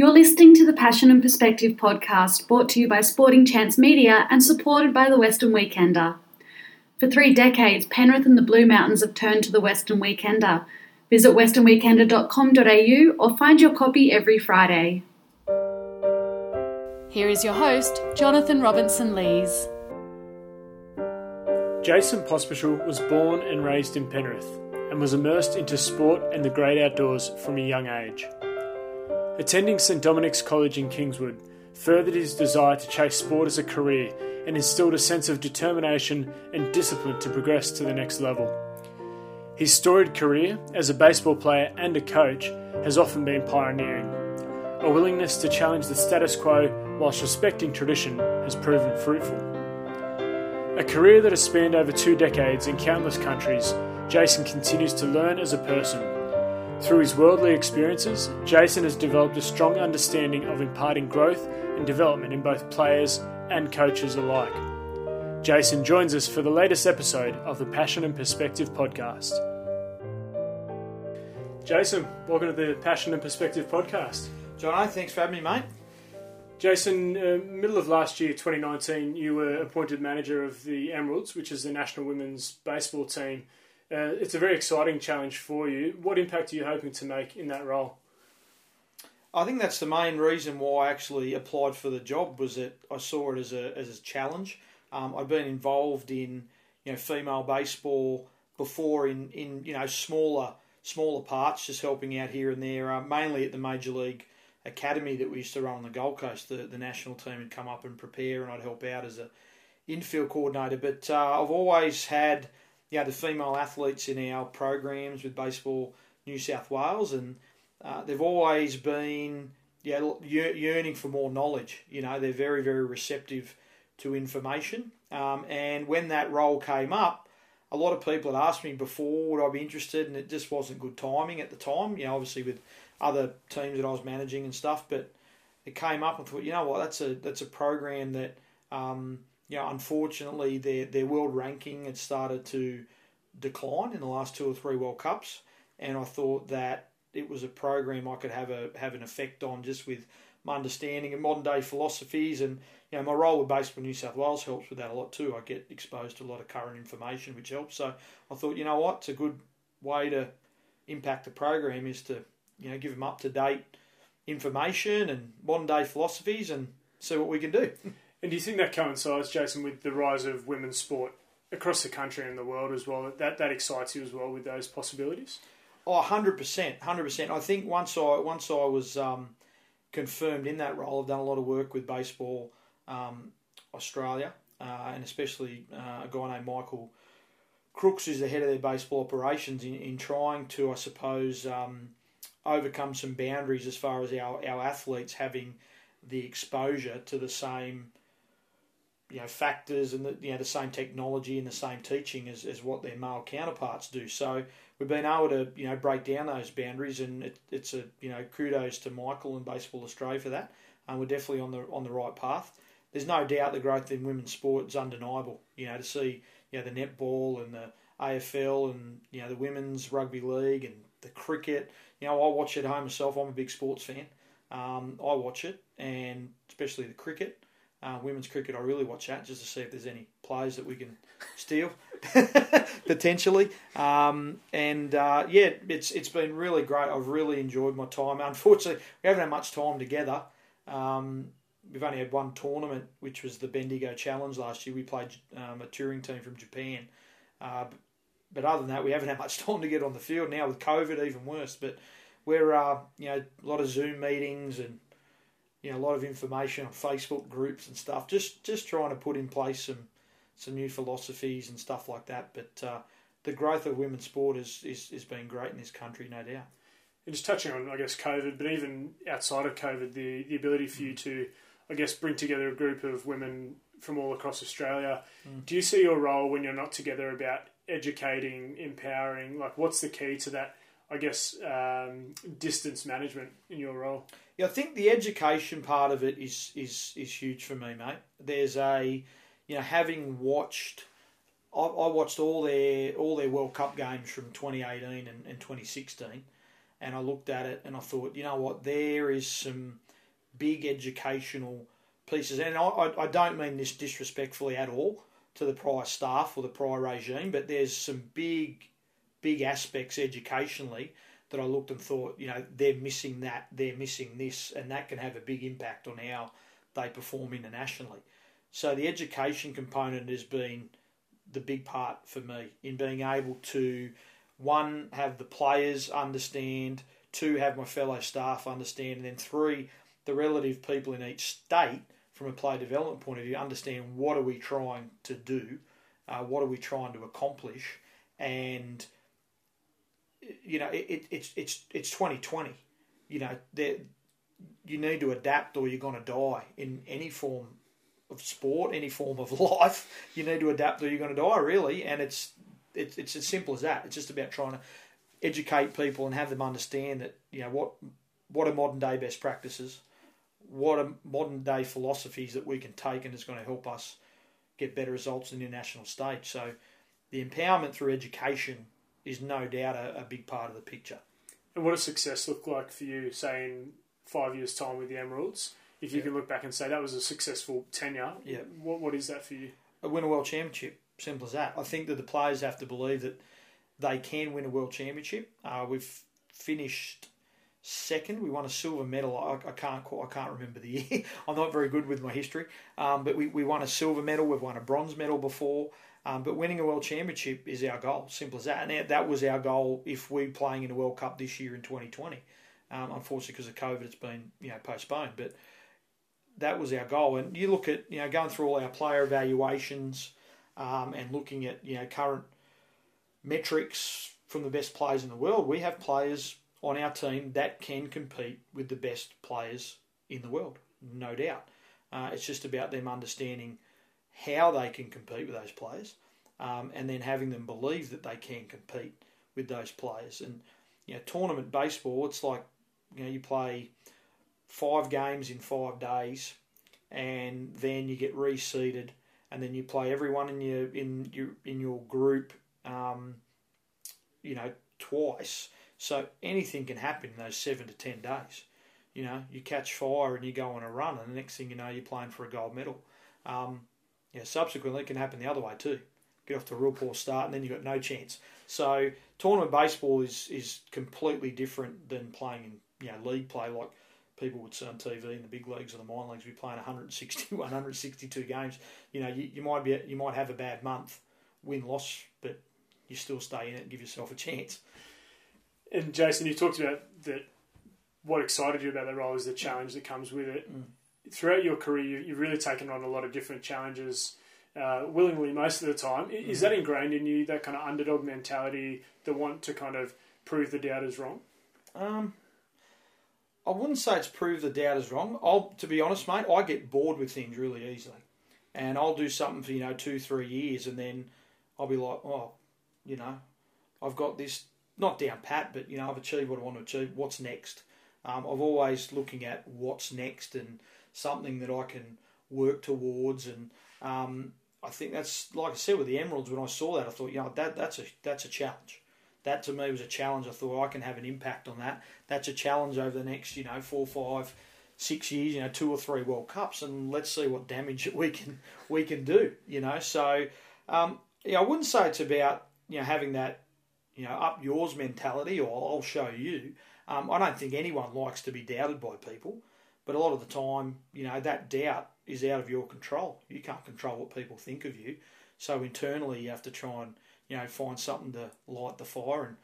You're listening to the Passion and Perspective podcast brought to you by Sporting Chance Media and supported by the Western Weekender. For three decades, Penrith and the Blue Mountains have turned to the Western Weekender. Visit westernweekender.com.au or find your copy every Friday. Here is your host, Jonathan Robinson Lees. Jason Pospisil was born and raised in Penrith and was immersed into sport and the great outdoors from a young age. Attending St Dominic's College in Kingswood furthered his desire to chase sport as a career and instilled a sense of determination and discipline to progress to the next level. His storied career as a baseball player and a coach has often been pioneering. A willingness to challenge the status quo whilst respecting tradition has proven fruitful. A career that has spanned over two decades in countless countries, Jason continues to learn as a person through his worldly experiences, Jason has developed a strong understanding of imparting growth and development in both players and coaches alike. Jason joins us for the latest episode of the Passion and Perspective podcast. Jason, welcome to the Passion and Perspective podcast. John, thanks for having me, mate. Jason, uh, middle of last year, 2019, you were appointed manager of the Emeralds, which is the national women's baseball team. Uh, it's a very exciting challenge for you. What impact are you hoping to make in that role? I think that's the main reason why I actually applied for the job was that I saw it as a as a challenge. Um, I've been involved in you know female baseball before in, in you know smaller smaller parts, just helping out here and there, uh, mainly at the major league academy that we used to run on the Gold Coast. The, the national team would come up and prepare, and I'd help out as a infield coordinator. But uh, I've always had you know, the female athletes in our programs with Baseball New South Wales, and uh, they've always been yeah, yearning for more knowledge. You know, they're very, very receptive to information. Um, and when that role came up, a lot of people had asked me before would I be interested, and it just wasn't good timing at the time. You know, obviously with other teams that I was managing and stuff, but it came up and thought, you know what, that's a that's a program that um, you know, unfortunately, their their world ranking had started to decline in the last two or three World Cups, and I thought that it was a program I could have a have an effect on just with my understanding of modern day philosophies and you know my role with Baseball New South Wales helps with that a lot too. I get exposed to a lot of current information which helps. So I thought, you know what, it's a good way to impact the program is to you know give them up to date information and modern day philosophies and see what we can do. And do you think that coincides, Jason, with the rise of women's sport across the country and the world as well? That that excites you as well with those possibilities. Oh, 100%, 100%. I think once I once I was um, confirmed in that role, I've done a lot of work with baseball um, Australia, uh, and especially uh, a guy named Michael Crooks, who's the head of their baseball operations, in, in trying to, I suppose, um, overcome some boundaries as far as our, our athletes having the exposure to the same you know factors and the you know the same technology and the same teaching as, as what their male counterparts do. So we've been able to you know break down those boundaries, and it, it's a you know kudos to Michael and Baseball Australia for that. And we're definitely on the on the right path. There's no doubt the growth in women's sport is undeniable. You know to see you know the netball and the AFL and you know the women's rugby league and the cricket. You know I watch it at home myself. I'm a big sports fan. Um, I watch it, and especially the cricket. Uh, women's cricket, I really watch that just to see if there's any players that we can steal potentially. Um, and uh, yeah, it's it's been really great. I've really enjoyed my time. Unfortunately, we haven't had much time together. Um, we've only had one tournament, which was the Bendigo Challenge last year. We played um, a touring team from Japan. Uh, but other than that, we haven't had much time to get on the field now with COVID, even worse. But we're uh, you know a lot of Zoom meetings and you know, a lot of information on Facebook groups and stuff. Just just trying to put in place some some new philosophies and stuff like that. But uh, the growth of women's sport is, is is been great in this country, no doubt. And just touching on, I guess, COVID, but even outside of COVID, the the ability for you to, I guess, bring together a group of women from all across Australia. Mm. Do you see your role when you're not together about educating, empowering? Like, what's the key to that? I guess um, distance management in your role. Yeah, I think the education part of it is is is huge for me, mate. There's a, you know, having watched, I, I watched all their all their World Cup games from 2018 and, and 2016, and I looked at it and I thought, you know what, there is some big educational pieces, and I, I, I don't mean this disrespectfully at all to the prior staff or the prior regime, but there's some big, big aspects educationally that I looked and thought, you know, they're missing that, they're missing this, and that can have a big impact on how they perform internationally. So the education component has been the big part for me in being able to one have the players understand, two have my fellow staff understand, and then three the relative people in each state from a player development point of view understand what are we trying to do, uh, what are we trying to accomplish, and you know it, it, it's it's it's twenty twenty. You know that you need to adapt or you're going to die in any form of sport, any form of life. You need to adapt or you're going to die, really. And it's it's it's as simple as that. It's just about trying to educate people and have them understand that you know what what are modern day best practices, what are modern day philosophies that we can take and is going to help us get better results in the national stage. So the empowerment through education is no doubt a, a big part of the picture. And what does success look like for you, say in five years' time with the Emeralds? If you yeah. can look back and say that was a successful tenure, yeah. what, what is that for you? A win a world championship. Simple as that. I think that the players have to believe that they can win a world championship. Uh, we've finished second. We won a silver medal. I, I can't I can't remember the year. I'm not very good with my history. Um, but we, we won a silver medal. We've won a bronze medal before. Um, but winning a world championship is our goal. Simple as that. And that was our goal if we're playing in a World Cup this year in 2020. Um, unfortunately, because of COVID, it's been you know postponed. But that was our goal. And you look at you know going through all our player evaluations um, and looking at you know current metrics from the best players in the world. We have players on our team that can compete with the best players in the world, no doubt. Uh, it's just about them understanding how they can compete with those players, um, and then having them believe that they can compete with those players. And you know, tournament baseball, it's like you know you play five games in five days, and then you get reseeded, and then you play everyone in your in your in your group, um, you know, twice. So anything can happen in those seven to ten days. You know, you catch fire and you go on a run, and the next thing you know, you're playing for a gold medal. Um, yeah, subsequently, it can happen the other way too. Get off to a real poor start, and then you've got no chance. So tournament baseball is is completely different than playing in you know league play. Like people would see on TV in the big leagues or the minor leagues be playing 160, 162 games. You know, you, you might be you might have a bad month, win loss, but you still stay in it and give yourself a chance. And Jason, you talked about that. What excited you about that role is the challenge that comes with it. Mm. Throughout your career, you've really taken on a lot of different challenges. Uh, willingly most of the time. Is that ingrained in you, that kind of underdog mentality, the want to kind of prove the doubters wrong? Um, I wouldn't say it's proved the doubters wrong. I'll, to be honest, mate, I get bored with things really easily, and I'll do something for you know two, three years, and then I'll be like, oh, you know, I've got this not down pat, but you know, I've achieved what I want to achieve. What's next? Um, I'm always looking at what's next and something that I can work towards, and um, I think that's like I said with the Emeralds. When I saw that, I thought, you know, that that's a that's a challenge that to me was a challenge. I thought I can have an impact on that. That's a challenge over the next, you know, four, five, six years. You know, two or three World Cups, and let's see what damage we can we can do. You know, so um, yeah, I wouldn't say it's about you know having that you know up yours mentality or I'll show you. Um, I don't think anyone likes to be doubted by people, but a lot of the time, you know, that doubt is out of your control. You can't control what people think of you. So internally, you have to try and you know, find something to light the fire and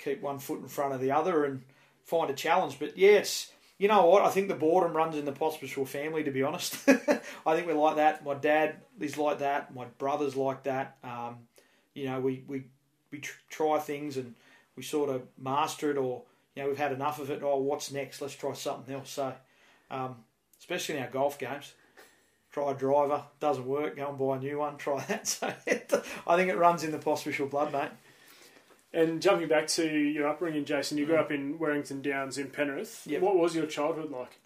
keep one foot in front of the other and find a challenge. But yeah, it's you know what? I think the boredom runs in the Pospisil family. To be honest, I think we're like that. My dad is like that. My brother's like that. Um, you know, we we we try things and we sort of master it, or you know, we've had enough of it. Oh, what's next? Let's try something else. So, um, especially in our golf games, try a driver, doesn't work, go and buy a new one, try that. So I think it runs in the Pospisil blood, mate. And jumping back to your upbringing, Jason, you grew up in Werrington Downs in Penrith. Yep. What was your childhood like?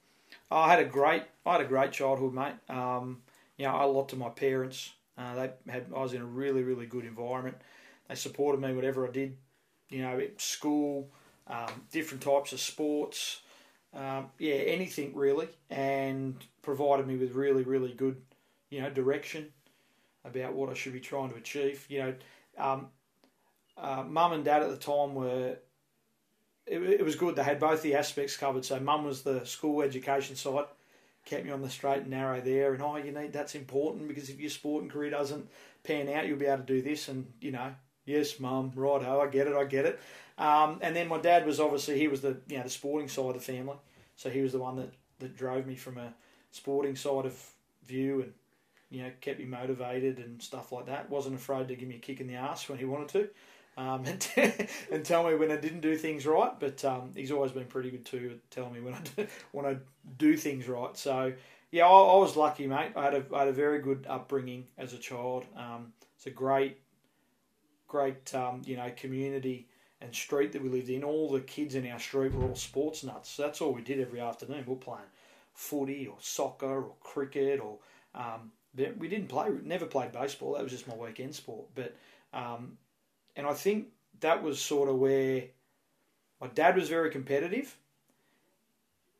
I had a great, I had a great childhood, mate. Um, you know, I owe a lot to my parents. Uh, they had, I was in a really, really good environment. They supported me whatever I did. You know, school, um, different types of sports. Um, yeah, anything really, and provided me with really, really good, you know, direction about what I should be trying to achieve. You know, um, uh, mum and dad at the time were. It, it was good. They had both the aspects covered. So mum was the school education side, kept me on the straight and narrow there. And oh, you need that's important because if your sporting career doesn't pan out, you'll be able to do this. And you know, yes, mum, right, oh, I get it, I get it. Um, and then my dad was obviously he was the you know the sporting side of the family, so he was the one that, that drove me from a sporting side of view and you know kept me motivated and stuff like that. wasn't afraid to give me a kick in the ass when he wanted to. Um, and, and tell me when I didn't do things right, but um, he's always been pretty good too at telling me when I do, when I do things right. So yeah, I, I, was lucky, mate. I had a I had a very good upbringing as a child. Um, it's a great, great um, you know community and street that we lived in, all the kids in our street were all sports nuts. So that's all we did every afternoon. We were playing footy or soccer or cricket or um, we didn't play, never played baseball. That was just my weekend sport. But um, and I think that was sort of where my dad was very competitive.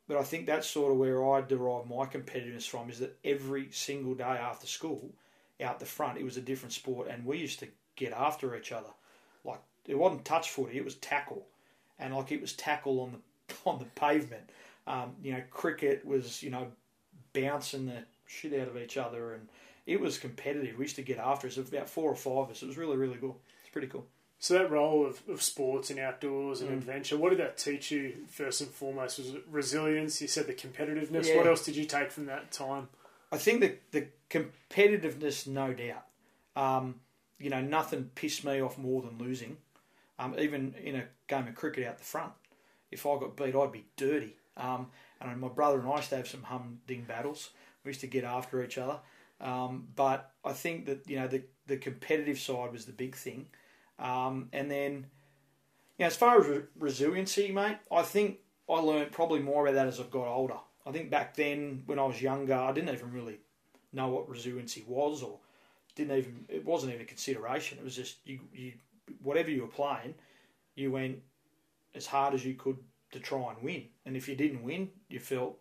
But I think that's sort of where I derive my competitiveness from is that every single day after school, out the front, it was a different sport, and we used to get after each other it wasn't touch footy, it was tackle, and like it was tackle on the on the pavement. Um, you know, cricket was you know bouncing the shit out of each other, and it was competitive. We used to get after us. About four or five of us. It was really really cool. It's pretty cool. So that role of, of sports and outdoors and mm. adventure, what did that teach you first and foremost? Was it resilience? You said the competitiveness. Yeah. What else did you take from that time? I think the the competitiveness, no doubt. Um, you know, nothing pissed me off more than losing. Um, even in a game of cricket out the front, if I got beat, I'd be dirty. Um, and my brother and I used to have some humding battles. We used to get after each other. Um, but I think that you know the the competitive side was the big thing. Um, and then, you know, as far as re- resiliency, mate, I think I learned probably more about that as I've got older. I think back then when I was younger, I didn't even really know what resiliency was or didn't even it wasn't even a consideration. It was just you you whatever you were playing, you went as hard as you could to try and win. And if you didn't win, you felt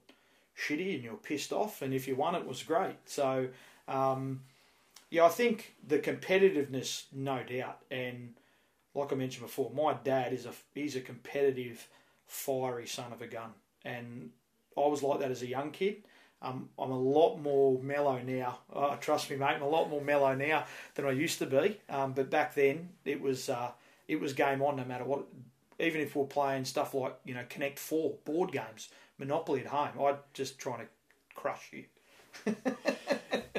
shitty and you were pissed off. And if you won, it was great. So um, yeah, I think the competitiveness, no doubt. And like I mentioned before, my dad is a he's a competitive, fiery son of a gun, and I was like that as a young kid. Um, I'm a lot more mellow now. Uh, trust me, mate. I'm a lot more mellow now than I used to be. Um, but back then, it was uh, it was game on no matter what. Even if we're playing stuff like you know Connect Four board games, Monopoly at home, I'd just trying to crush you.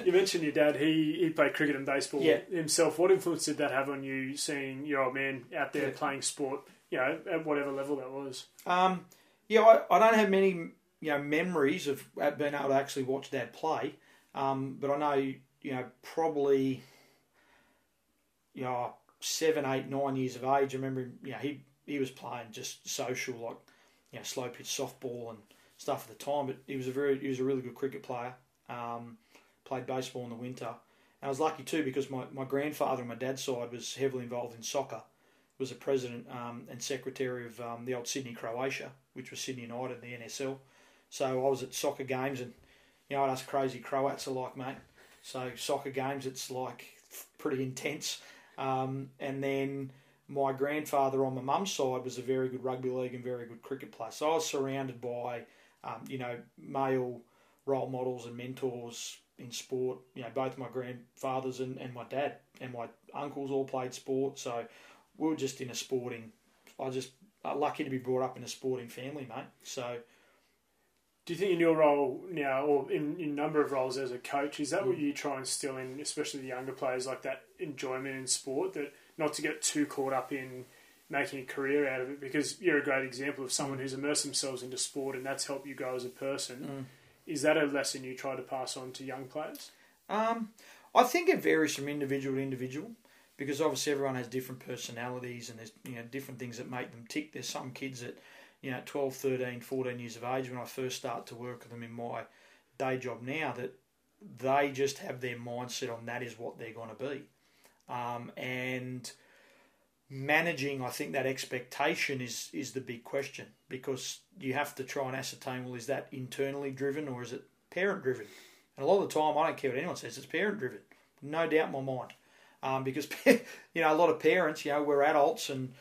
you mentioned your dad. He he played cricket and baseball yeah. himself. What influence did that have on you, seeing your old man out there yeah. playing sport? You know, at whatever level that was. Um, yeah, I, I don't have many you know memories of being able to actually watch Dad play. Um, but I know you know probably you know seven, eight, nine years of age. I remember you know he he was playing just social like you know slow pitch softball and stuff at the time. But he was a very he was a really good cricket player. Um, played baseball in the winter. And I was lucky too because my, my grandfather on my dad's side was heavily involved in soccer. Was a president um, and secretary of um, the old Sydney Croatia, which was Sydney United the NSL. So I was at soccer games, and you know what us crazy Croats are like, mate. So soccer games, it's like pretty intense. Um, and then my grandfather on my mum's side was a very good rugby league and very good cricket player. So I was surrounded by, um, you know, male role models and mentors in sport. You know, both my grandfathers and, and my dad and my uncles all played sport. So we were just in a sporting. I just uh, lucky to be brought up in a sporting family, mate. So do you think in your role now, or in, in number of roles as a coach, is that mm. what you try and instill in, especially the younger players, like that enjoyment in sport, that not to get too caught up in making a career out of it? Because you're a great example of someone mm. who's immersed themselves into sport, and that's helped you grow as a person. Mm. Is that a lesson you try to pass on to young players? Um, I think it varies from individual to individual because obviously everyone has different personalities and there's you know different things that make them tick. There's some kids that you know, 12, 13, 14 years of age when I first start to work with them in my day job now that they just have their mindset on that is what they're going to be. Um, and managing, I think that expectation is is the big question because you have to try and ascertain well, is that internally driven or is it parent driven? And a lot of the time, I don't care what anyone says, it's parent driven, no doubt in my mind, um, because you know a lot of parents, you know, we're adults and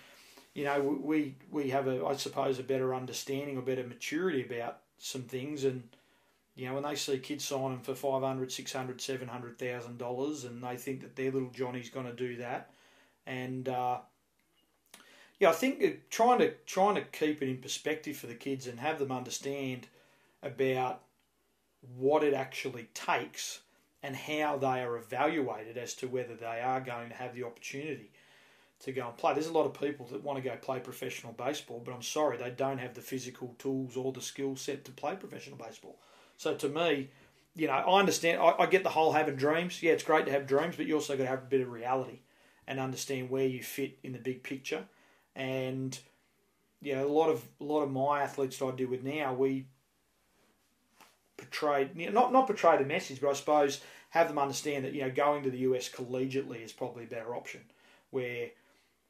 you know we we have a I suppose a better understanding or better maturity about some things and. You know, when they see kids signing for five hundred, six hundred, seven hundred thousand dollars, and they think that their little Johnny's going to do that, and uh, yeah, I think trying to trying to keep it in perspective for the kids and have them understand about what it actually takes and how they are evaluated as to whether they are going to have the opportunity to go and play. There's a lot of people that want to go play professional baseball, but I'm sorry, they don't have the physical tools or the skill set to play professional baseball. So to me, you know, I understand, I, I get the whole having dreams. Yeah, it's great to have dreams, but you also got to have a bit of reality and understand where you fit in the big picture and you know a lot of a lot of my athletes that I deal with now, we portray not not portray the message, but I suppose have them understand that you know going to the US collegiately is probably a better option, where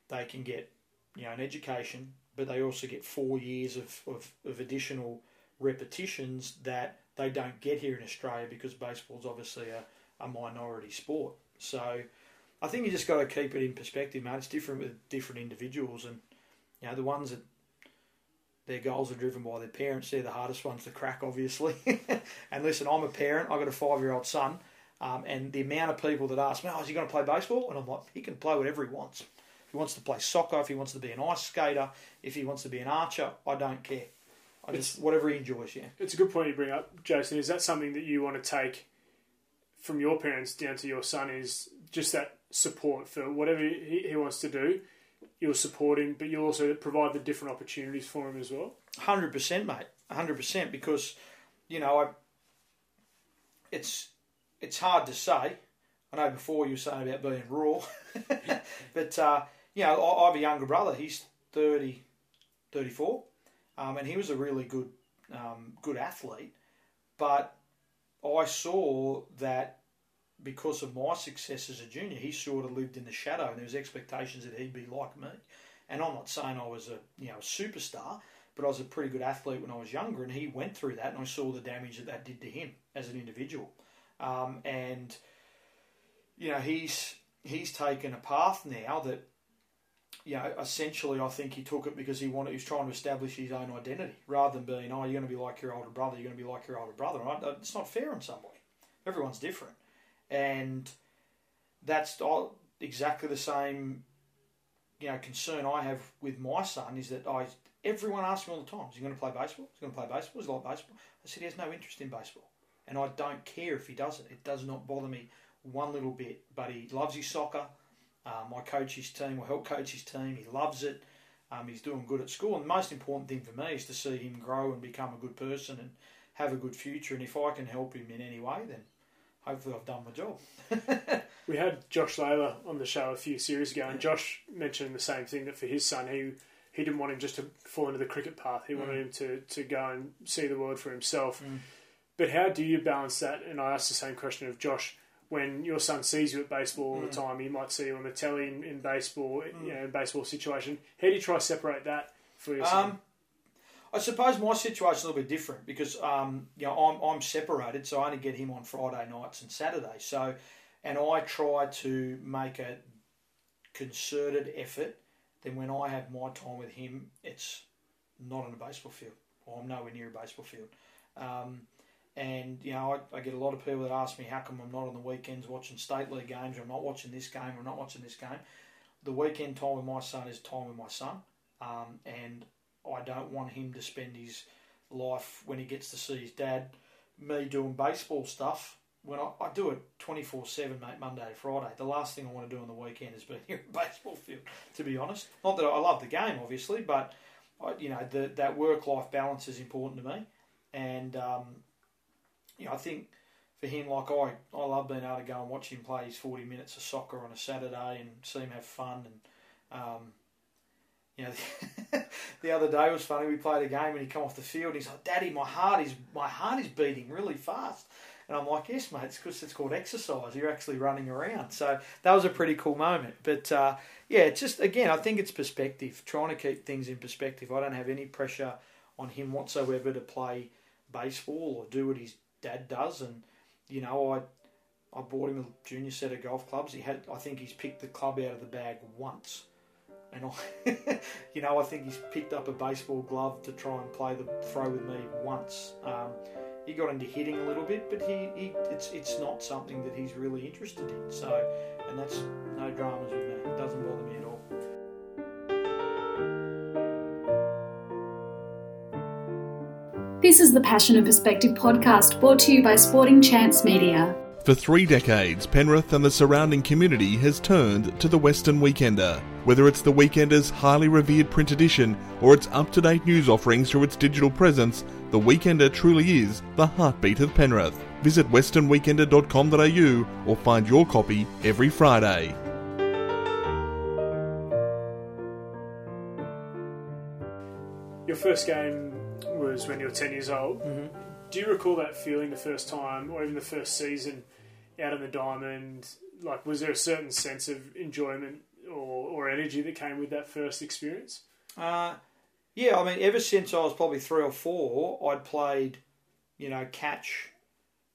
they can get you know an education, but they also get four years of, of, of additional repetitions that they don't get here in Australia because baseball is obviously a, a minority sport. So I think you just got to keep it in perspective, mate. It's different with different individuals, and you know the ones that their goals are driven by their parents. They're the hardest ones to crack, obviously. and listen, I'm a parent. I've got a five-year-old son, um, and the amount of people that ask me, "Oh, is he going to play baseball?" And I'm like, he can play whatever he wants. He wants to play soccer, if he wants to be an ice skater, if he wants to be an archer, I don't care. I just whatever he enjoys. Yeah, it's a good point you bring up, Jason. Is that something that you want to take from your parents down to your son? Is just that support for whatever he, he wants to do. You'll support him, but you'll also provide the different opportunities for him as well. Hundred percent, mate. Hundred percent, because you know, I, it's it's hard to say. I know before you were saying about being raw, but uh, you know, I, I, have a younger brother. He's 30, 34, um, and he was a really good um, good athlete. But I saw that because of my success as a junior, he sort of lived in the shadow, and there was expectations that he'd be like me. And I'm not saying I was a you know a superstar, but I was a pretty good athlete when I was younger, and he went through that, and I saw the damage that that did to him as an individual. Um, and you know he's he's taken a path now that you know essentially I think he took it because he wanted he was trying to establish his own identity rather than being oh you're going to be like your older brother, you're going to be like your older brother. It's not fair in some way. Everyone's different and that's exactly the same you know concern I have with my son is that I everyone asks me all the time, is he going to play baseball? Is he going to play baseball? Is he like baseball? I said he has no interest in baseball, and I don't care if he does it. It does not bother me one little bit. But he loves his soccer. Um, I coach his team, I help coach his team. He loves it. Um, he's doing good at school, and the most important thing for me is to see him grow and become a good person and have a good future. And if I can help him in any way, then hopefully I've done my job. we had Josh Lalor on the show a few series ago, and Josh mentioned the same thing that for his son, he he didn't want him just to fall into the cricket path. He mm. wanted him to, to go and see the world for himself. Mm. But how do you balance that? And I asked the same question of Josh. When your son sees you at baseball all mm. the time, he might see you on the telly in, in baseball, you know, in baseball situation. How do you try to separate that for your son? Um, I suppose my situation's a little bit different because um, you know I'm, I'm separated, so I only get him on Friday nights and Saturdays. So, and I try to make a concerted effort. Then when I have my time with him, it's not on a baseball field, or I'm nowhere near a baseball field. Um, and you know, I, I, get a lot of people that ask me how come I'm not on the weekends watching state league games, or I'm not watching this game, or I'm not watching this game. The weekend time with my son is time with my son, um, and I don't want him to spend his life when he gets to see his dad, me doing baseball stuff. When I, I do it 24 7, mate, Monday to Friday. The last thing I want to do on the weekend is be here at baseball field, to be honest. Not that I love the game, obviously, but I, you know the, that work life balance is important to me. And um, you know, I think for him, like I, I love being able to go and watch him play his 40 minutes of soccer on a Saturday and see him have fun. And um, you know, the other day was funny. We played a game and he come off the field. and He's like, "Daddy, my heart is my heart is beating really fast." And I'm like, yes, mate, it's because it's called exercise. You're actually running around. So that was a pretty cool moment. But uh, yeah, it's just, again, I think it's perspective, trying to keep things in perspective. I don't have any pressure on him whatsoever to play baseball or do what his dad does. And, you know, I, I bought him a junior set of golf clubs. He had, I think he's picked the club out of the bag once. And I, you know, I think he's picked up a baseball glove to try and play the throw with me once. Um, he got into hitting a little bit, but he, he it's it's not something that he's really interested in. So, and that's no dramas with me. It doesn't bother me at all. This is the Passion and Perspective podcast brought to you by Sporting Chance Media. For three decades, Penrith and the surrounding community has turned to the Western Weekender. Whether it's the Weekender's highly revered print edition or its up to date news offerings through its digital presence, the Weekender truly is the heartbeat of Penrith. Visit westernweekender.com.au or find your copy every Friday. Your first game was when you were 10 years old. Mm-hmm. Do you recall that feeling the first time, or even the first season out in the diamond? Like, was there a certain sense of enjoyment or, or energy that came with that first experience? Uh, yeah, I mean, ever since I was probably three or four, I'd played, you know, catch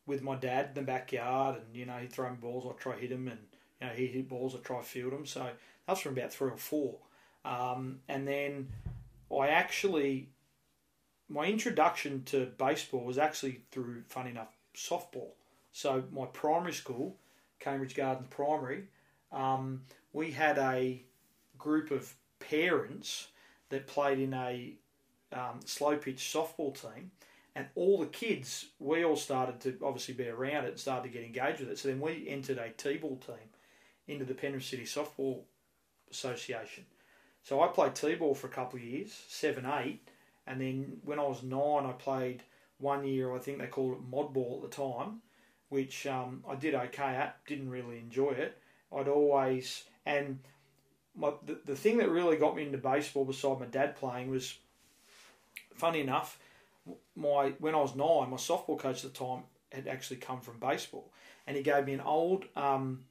with my dad in the backyard, and you know, he'd throw me balls, I'd try hit him, and you know, he'd hit balls, I'd try field them. So that's from about three or four, um, and then I actually my introduction to baseball was actually through, fun enough, softball. So my primary school, Cambridge Gardens Primary, um, we had a group of parents that played in a um, slow pitch softball team, and all the kids, we all started to obviously be around it and started to get engaged with it. So then we entered a T-ball team into the Penrith City Softball Association. So I played T-ball for a couple of years, seven, eight, and then when I was nine, I played one year. I think they called it mod ball at the time, which um, I did okay at. Didn't really enjoy it. I'd always and my, the, the thing that really got me into baseball, beside my dad playing, was funny enough. My when I was nine, my softball coach at the time had actually come from baseball, and he gave me an old um,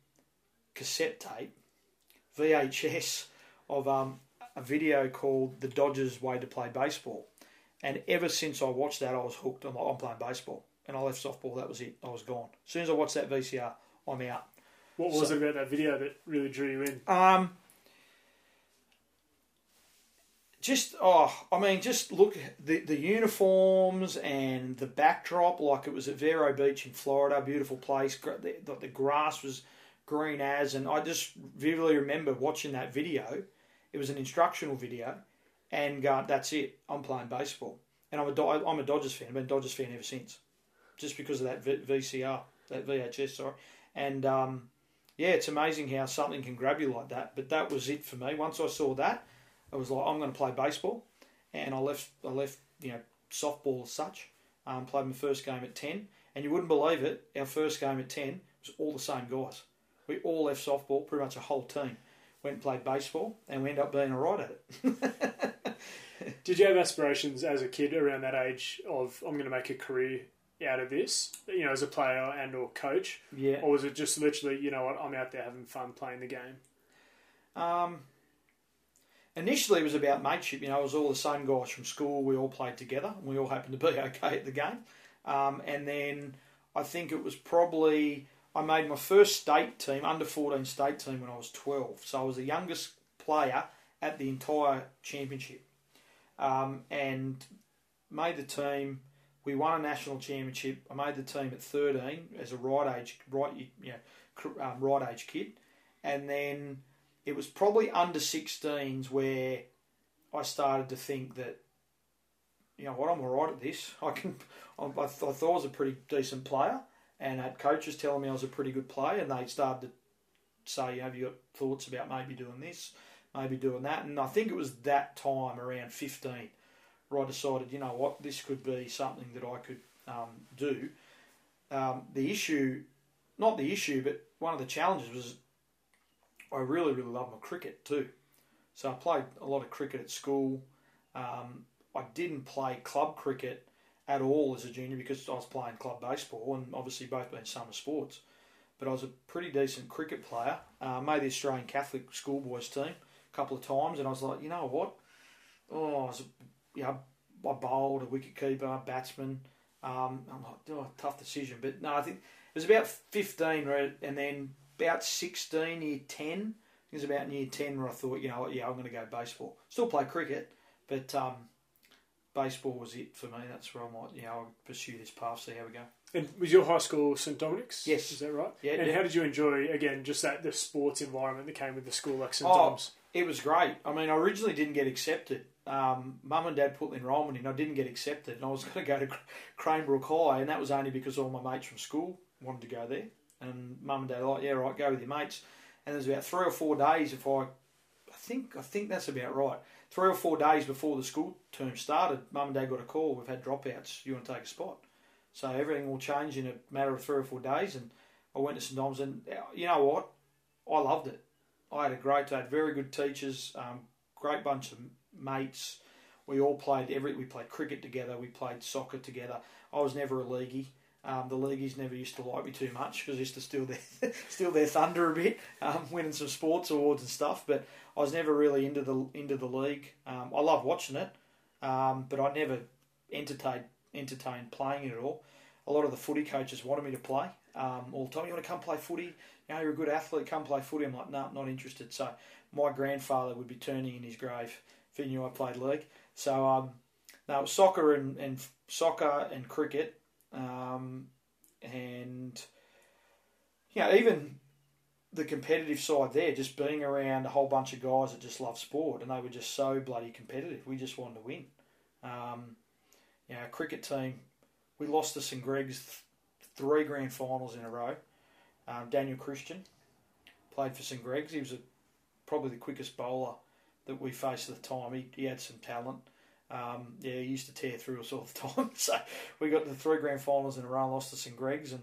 cassette tape, VHS of um, a video called "The Dodgers' Way to Play Baseball," and ever since I watched that, I was hooked. I'm like, I'm playing baseball, and I left softball. That was it. I was gone. As soon as I watched that VCR, I'm out. What was So- it about that video that really drew you in? Um, just oh, I mean, just look the the uniforms and the backdrop. Like it was at Vero Beach in Florida, beautiful place. The, the, the grass was green as, and I just vividly remember watching that video. It was an instructional video, and "That's it. I'm playing baseball." And I'm a Do- I'm a Dodgers fan. I've been a Dodgers fan ever since, just because of that v- VCR, that VHS. Sorry, and um, yeah, it's amazing how something can grab you like that. But that was it for me. Once I saw that, I was like, I'm going to play baseball, and I left. I left, you know, softball as such. Um, played my first game at ten, and you wouldn't believe it. Our first game at ten was all the same guys. We all left softball, pretty much a whole team. Went and played baseball, and we ended up being alright at it. Did you have aspirations as a kid around that age of I'm going to make a career out of this, you know, as a player and or coach, yeah. or was it just literally, you know what, I'm out there having fun playing the game? Um, initially, it was about mateship. You know, it was all the same guys from school. We all played together, and we all happened to be okay at the game. Um, and then I think it was probably I made my first state team, under fourteen state team, when I was twelve. So I was the youngest player at the entire championship, um, and made the team. We won a national championship. I made the team at thirteen as a right age, right, you know, um, right age kid, and then it was probably under 16s where I started to think that, you know what, I'm all right at this. I can. I, I th- I thought I was a pretty decent player, and had coaches telling me I was a pretty good player, and they started to say, "Have you got thoughts about maybe doing this, maybe doing that?" And I think it was that time around 15 where I decided, you know what, this could be something that I could um, do. Um, the issue, not the issue, but one of the challenges was I really, really love my cricket too. So I played a lot of cricket at school. Um, I didn't play club cricket at all as a junior because I was playing club baseball and obviously both being summer sports. But I was a pretty decent cricket player. Uh, made the Australian Catholic schoolboys team a couple of times, and I was like, you know what? Oh, I was, you know, I bowled a wicket keeper, batsman. Um, I'm like, oh, tough decision, but no, I think it was about 15, right, and then about 16, year 10. It was about year 10 where I thought, you know what, yeah, I'm going to go baseball. Still play cricket, but um, baseball was it for me. That's where I might, you know, I'll pursue this path, see how we go. And was your high school St Dominic's? Yes. Is that right? Yeah, And yeah. how did you enjoy, again, just that the sports environment that came with the school like St Oh, Dom's? It was great. I mean, I originally didn't get accepted. Um, Mum and Dad put the enrolment in. I didn't get accepted, and I was going to go to Cranebrook High, and that was only because all my mates from school wanted to go there. And Mum and Dad were like, "Yeah, right, go with your mates." And there's about three or four days if I, I think I think that's about right. Three or four days before the school term started, Mum and Dad got a call. We've had dropouts. You want to take a spot? So everything will change in a matter of three or four days. And I went to St Dom's, and you know what? I loved it. I had a great day. Very good teachers, um, great bunch of mates. We all played every. We played cricket together. We played soccer together. I was never a leaguey. Um, the leagueies never used to like me too much because I used to steal their steal their thunder a bit, um, winning some sports awards and stuff. But I was never really into the into the league. Um, I love watching it, um, but I never entertained entertained playing it at all. A lot of the footy coaches wanted me to play um, all the time. You want to come play footy? You know, you're a good athlete. Come play footy. I'm like, no, not interested. So my grandfather would be turning in his grave if he knew I played league. So um, no, soccer and, and soccer and cricket, um, and you know, even the competitive side there, just being around a whole bunch of guys that just love sport, and they were just so bloody competitive. We just wanted to win. Um, you know, our cricket team, we lost to St Greg's th- three grand finals in a row. Um, Daniel Christian played for St Greg's. He was a, probably the quickest bowler that we faced at the time. He, he had some talent. Um, yeah, he used to tear through us all the time. So we got to the three grand finals in a row, and lost to St Greg's, and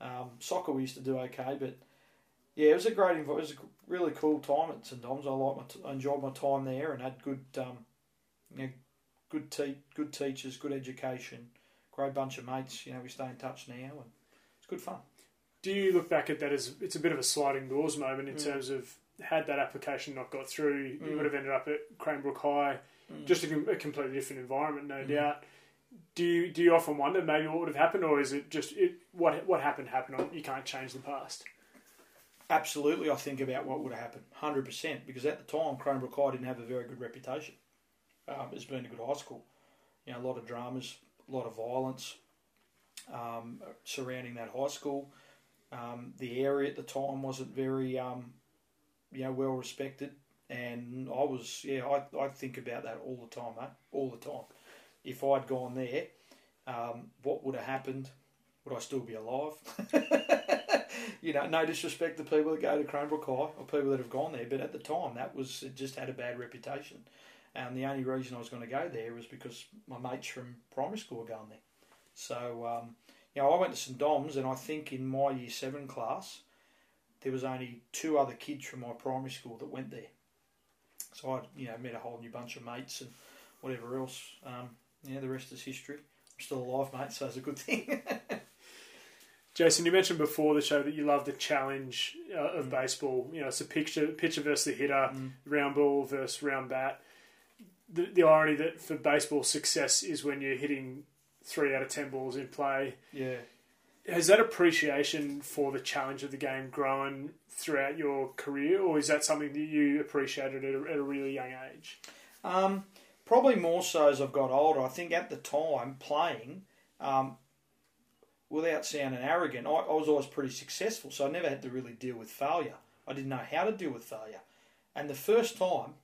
um, soccer we used to do okay, but yeah, it was a great, it was a really cool time at St Dom's. I like my, t- I enjoyed my time there, and had good, um, you know, good te- good teachers, good education, great bunch of mates. You know, we stay in touch now, and it's good fun. Do you look back at that as it's a bit of a sliding doors moment in Mm. terms of had that application not got through, you Mm. would have ended up at Cranebrook High, Mm. just a, a completely different environment, no Mm. doubt. Do you do you often wonder maybe what would have happened, or is it just it, what what happened happened? You can't change the past. Absolutely, I think about what would have happened, hundred percent. Because at the time, Cranebrook High didn't have a very good reputation Um, it's been a good high school. You know, a lot of dramas, a lot of violence um, surrounding that high school. Um, the area at the time wasn't very, um, you know, well respected, and I was, yeah, I I think about that all the time, mate, all the time. If I'd gone there, um, what would have happened? Would I still be alive? you know, no disrespect to people that go to Cranebrook High or people that have gone there, but at the time that was it just had a bad reputation, and the only reason I was going to go there was because my mates from primary school were going there. So, um, you know, I went to St Dom's, and I think in my year seven class, there was only two other kids from my primary school that went there. So I, you know, met a whole new bunch of mates and whatever else. Um, yeah, the rest is history. I'm still alive, mate, so it's a good thing. Jason, you mentioned before the show that you love the challenge uh, of Mm. baseball. You know, it's a picture pitcher versus the hitter, Mm. round ball versus round bat. The, the irony that for baseball, success is when you're hitting three out of ten balls in play. yeah. Has that appreciation for the challenge of the game grown throughout your career, or is that something that you appreciated at a, at a really young age? Um, probably more so as I've got older. I think at the time playing, um, without sounding arrogant, I, I was always pretty successful, so I never had to really deal with failure. I didn't know how to deal with failure. And the first time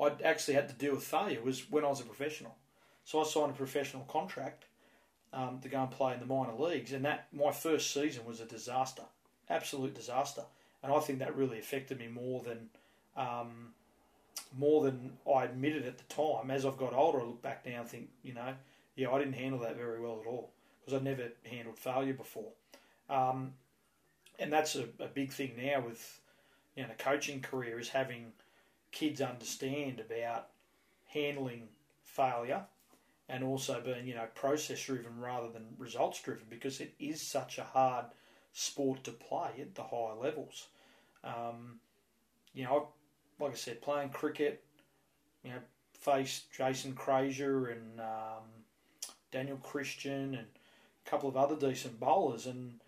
I actually had to deal with failure was when I was a professional. So I signed a professional contract um, to go and play in the minor leagues, and that my first season was a disaster, absolute disaster. And I think that really affected me more than um, more than I admitted at the time. As I've got older, I look back now and think, you know, yeah, I didn't handle that very well at all because I'd never handled failure before. Um, and that's a, a big thing now with you know, a coaching career is having kids understand about handling failure and also being you know process driven rather than results driven because it is such a hard sport to play at the higher levels. Um, you know, like I said, playing cricket, you know, faced Jason Krejza and um, Daniel Christian and a couple of other decent bowlers, and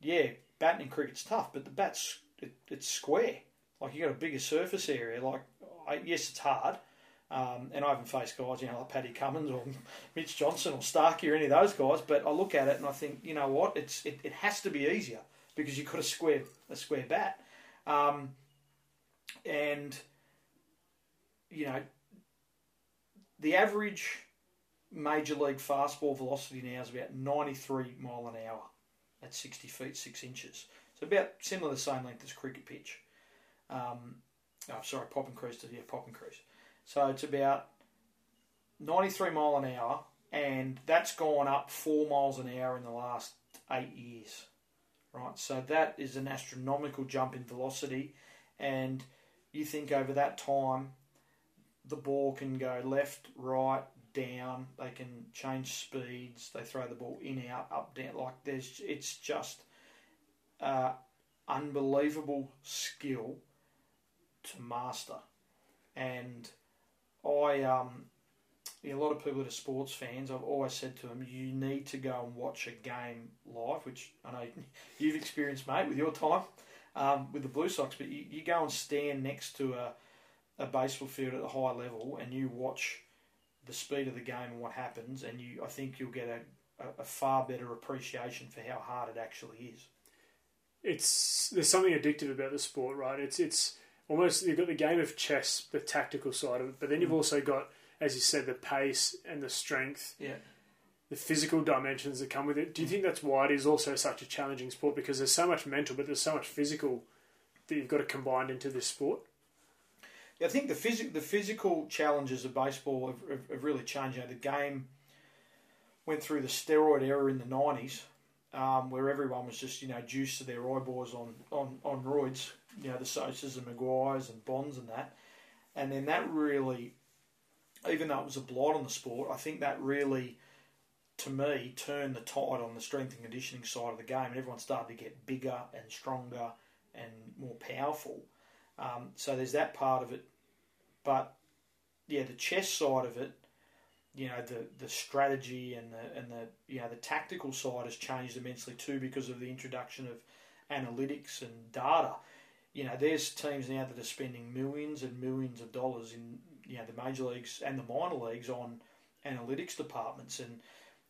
yeah, batting in cricket's tough, but the bat's it, it's square. Like you got a bigger surface area. Like I, yes, it's hard. Um, and I haven't faced guys, you know, like Paddy Cummins or Mitch Johnson or Starcy or any of those guys. But I look at it and I think, you know what, it's it, it has to be easier because you've got a square a square bat. Um, and you know, the average major league fastball velocity now is about 93 mile an hour at 60 feet 6 inches. So about similar the same length as cricket pitch. Um, oh, sorry, pop and cruise to yeah, pop and cruise. So it's about 93 mile an hour, and that's gone up four miles an hour in the last eight years. Right, so that is an astronomical jump in velocity, and you think over that time, the ball can go left, right, down. They can change speeds. They throw the ball in, out, up, down. Like there's, it's just uh, unbelievable skill to master. And I, um, a lot of people that are sports fans, I've always said to them, you need to go and watch a game live, which I know you've experienced, mate, with your time um, with the Blue Sox. But you, you go and stand next to a, a baseball field at a high level and you watch the speed of the game and what happens, and you, I think you'll get a, a, a far better appreciation for how hard it actually is. It's there's something addictive about the sport, right? It's it's almost you've got the game of chess, the tactical side of it, but then you've mm. also got, as you said, the pace and the strength. Yeah. The physical dimensions that come with it. Do you think that's why it is also such a challenging sport? Because there's so much mental, but there's so much physical that you've got to combine into this sport. Yeah, I think the phys- the physical challenges of baseball have, have, have really changed. You know, the game went through the steroid era in the nineties, um, where everyone was just you know juiced to their eyeballs on on on roids you know, the Sosas and McGwires and Bonds and that. And then that really, even though it was a blight on the sport, I think that really, to me, turned the tide on the strength and conditioning side of the game. And everyone started to get bigger and stronger and more powerful. Um, so there's that part of it. But yeah, the chess side of it, you know, the, the strategy and the and the you know the tactical side has changed immensely too because of the introduction of analytics and data you know, there's teams now that are spending millions and millions of dollars in you know the major leagues and the minor leagues on analytics departments, and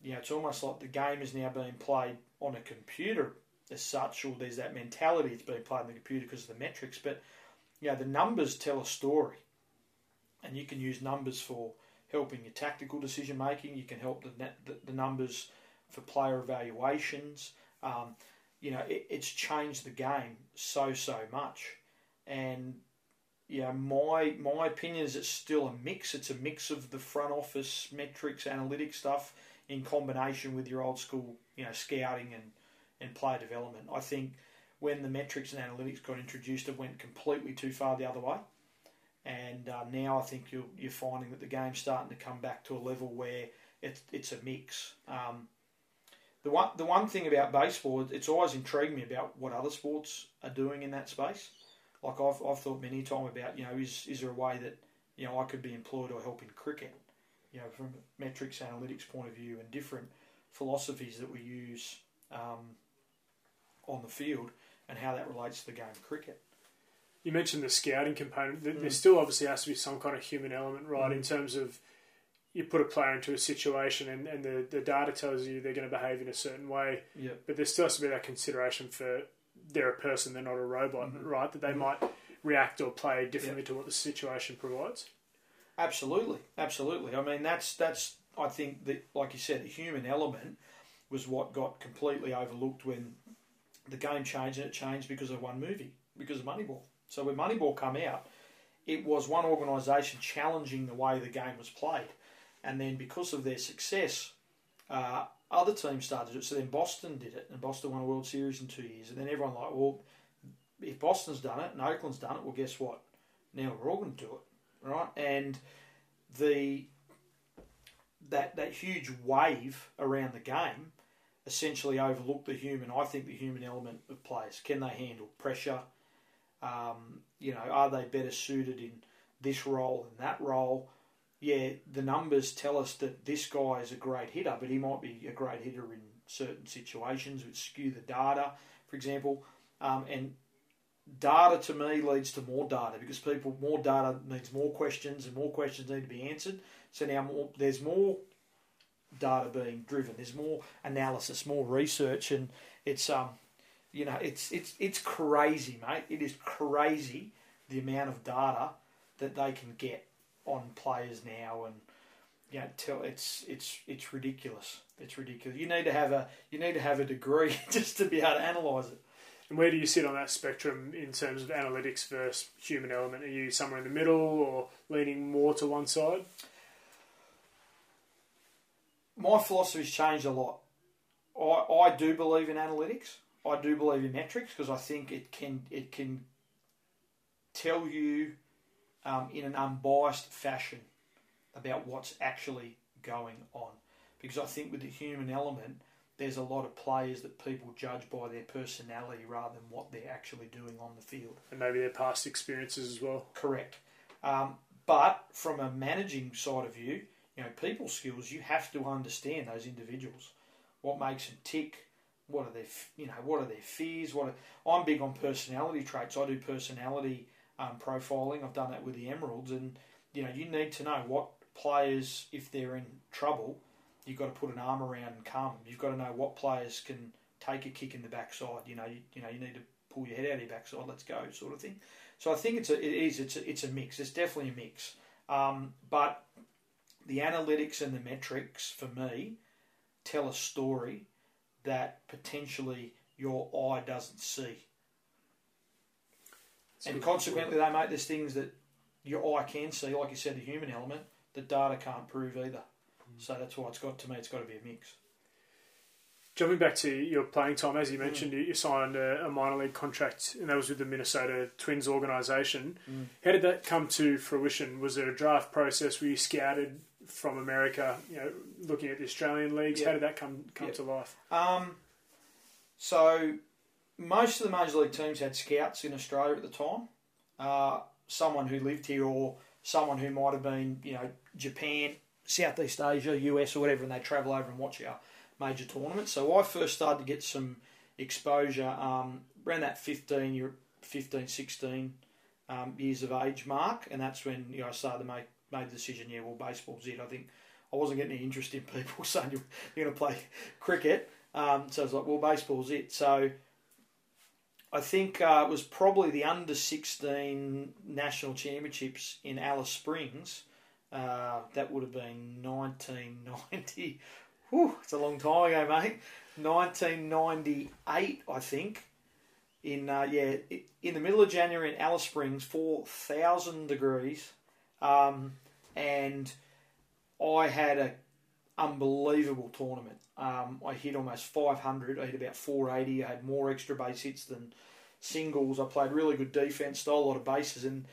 you know it's almost like the game is now being played on a computer as such, or there's that mentality it's being played on the computer because of the metrics. But you know the numbers tell a story, and you can use numbers for helping your tactical decision making. You can help the, the, the numbers for player evaluations. Um, you know, it, it's changed the game so so much, and yeah, my my opinion is it's still a mix. It's a mix of the front office metrics, analytics stuff in combination with your old school, you know, scouting and and player development. I think when the metrics and analytics got introduced, it went completely too far the other way. And uh, now I think you're, you're finding that the game's starting to come back to a level where it's, it's a mix. Um, the one the one thing about baseball, it's always intrigued me about what other sports are doing in that space. Like I've, I've thought many time about you know is is there a way that you know I could be employed or help in cricket, you know from a metrics analytics point of view and different philosophies that we use um, on the field and how that relates to the game of cricket. You mentioned the scouting component. There mm. still obviously has to be some kind of human element, right, mm. in terms of you put a player into a situation and, and the, the data tells you they're going to behave in a certain way. Yep. But there still has to be that consideration for they're a person, they're not a robot, mm-hmm. right? That they mm-hmm. might react or play differently yep. to what the situation provides. Absolutely, absolutely. I mean, that's that's I think that, like you said, the human element was what got completely overlooked when the game changed, and it changed because of one movie, because of Moneyball. So when Moneyball come out, it was one organisation challenging the way the game was played and then because of their success, uh, other teams started it. So then Boston did it, and Boston won a World Series in two years. And then everyone like, well, if Boston's done it and Oakland's done it, well, guess what? Now we're all going to do it, right? And the that that huge wave around the game essentially overlooked the human. I think the human element of players. Can they handle pressure? Um, you know, are they better suited in this role and that role? Yeah, the numbers tell us that this guy is a great hitter, but he might be a great hitter in certain situations, which skew the data, for example. Um, and data to me leads to more data because people more data means more questions, and more questions need to be answered. So now more, there's more data being driven. There's more analysis, more research, and it's um, you know, it's it's it's crazy, mate. It is crazy the amount of data that they can get on players now, and you know, tell it's it's it's ridiculous. It's ridiculous. You need to have a you need to have a degree just to be able to analyse it. And where do you sit on that spectrum in terms of analytics versus human element? Are you somewhere in the middle or leaning more to one side? My philosophy's changed a lot. I, I do believe in analytics. I do believe in metrics because I think it can it can tell you um, in an unbiased fashion about what's actually going on. Because I think with the human element, there's a lot of players that people judge by their personality rather than what they're actually doing on the field. And maybe their past experiences as well. Correct. Um, but from a managing side of view, you know, people skills, you have to understand those individuals. What makes them tick? What are their, you know, what are their fears? What are, I'm big on personality traits. I do personality um, profiling. I've done that with the Emeralds, and you know, you need to know what players, if they're in trouble, you've got to put an arm around and calm them. You've got to know what players can take a kick in the backside. You know, you, you know, you need to pull your head out of your backside. Let's go, sort of thing. So I think it's a, it is it's a, it's a mix. It's definitely a mix. Um, but the analytics and the metrics for me tell a story that potentially your eye doesn't see. And consequently, they make there's things that your eye can see, like you said, the human element, that data can't prove either. Mm. So that's why it's got to me. It's got to be a mix. Jumping back to your playing time, as you mentioned, mm. you signed a, a, minor league contract, and that was with the Minnesota Twins organisation. Mm. How did that come to fruition? Was there a draft process? Were you scouted from America? You know, looking at the Australian leagues. Yep. How did that come come yep. to life? Um, so most of the major league teams had scouts in Australia at the time. Uh, someone who lived here, or someone who might have been, you know, Japan, Southeast Asia, US, or whatever, and they travel over and watch our major tournaments. So I first started to get some exposure um, around that 15, 15 16 um, years of age mark, and that's when you know I started to make made the decision. Yeah, well, baseball's it. I think I wasn't getting any interest in people saying you're, you're going to play cricket, um, so I was like, well, baseball's it. So I think uh, it was probably the under 16 national championships in Alice Springs. Uh, that would have been 1990. Whew, it's a long time ago, mate. 1998, I think. In uh, yeah, in the middle of January in Alice Springs, 4,000 degrees, um, and I had a unbelievable tournament. Um, I hit almost 500. I hit about 480. I had more extra base hits than singles. I played really good defense, stole a lot of bases, and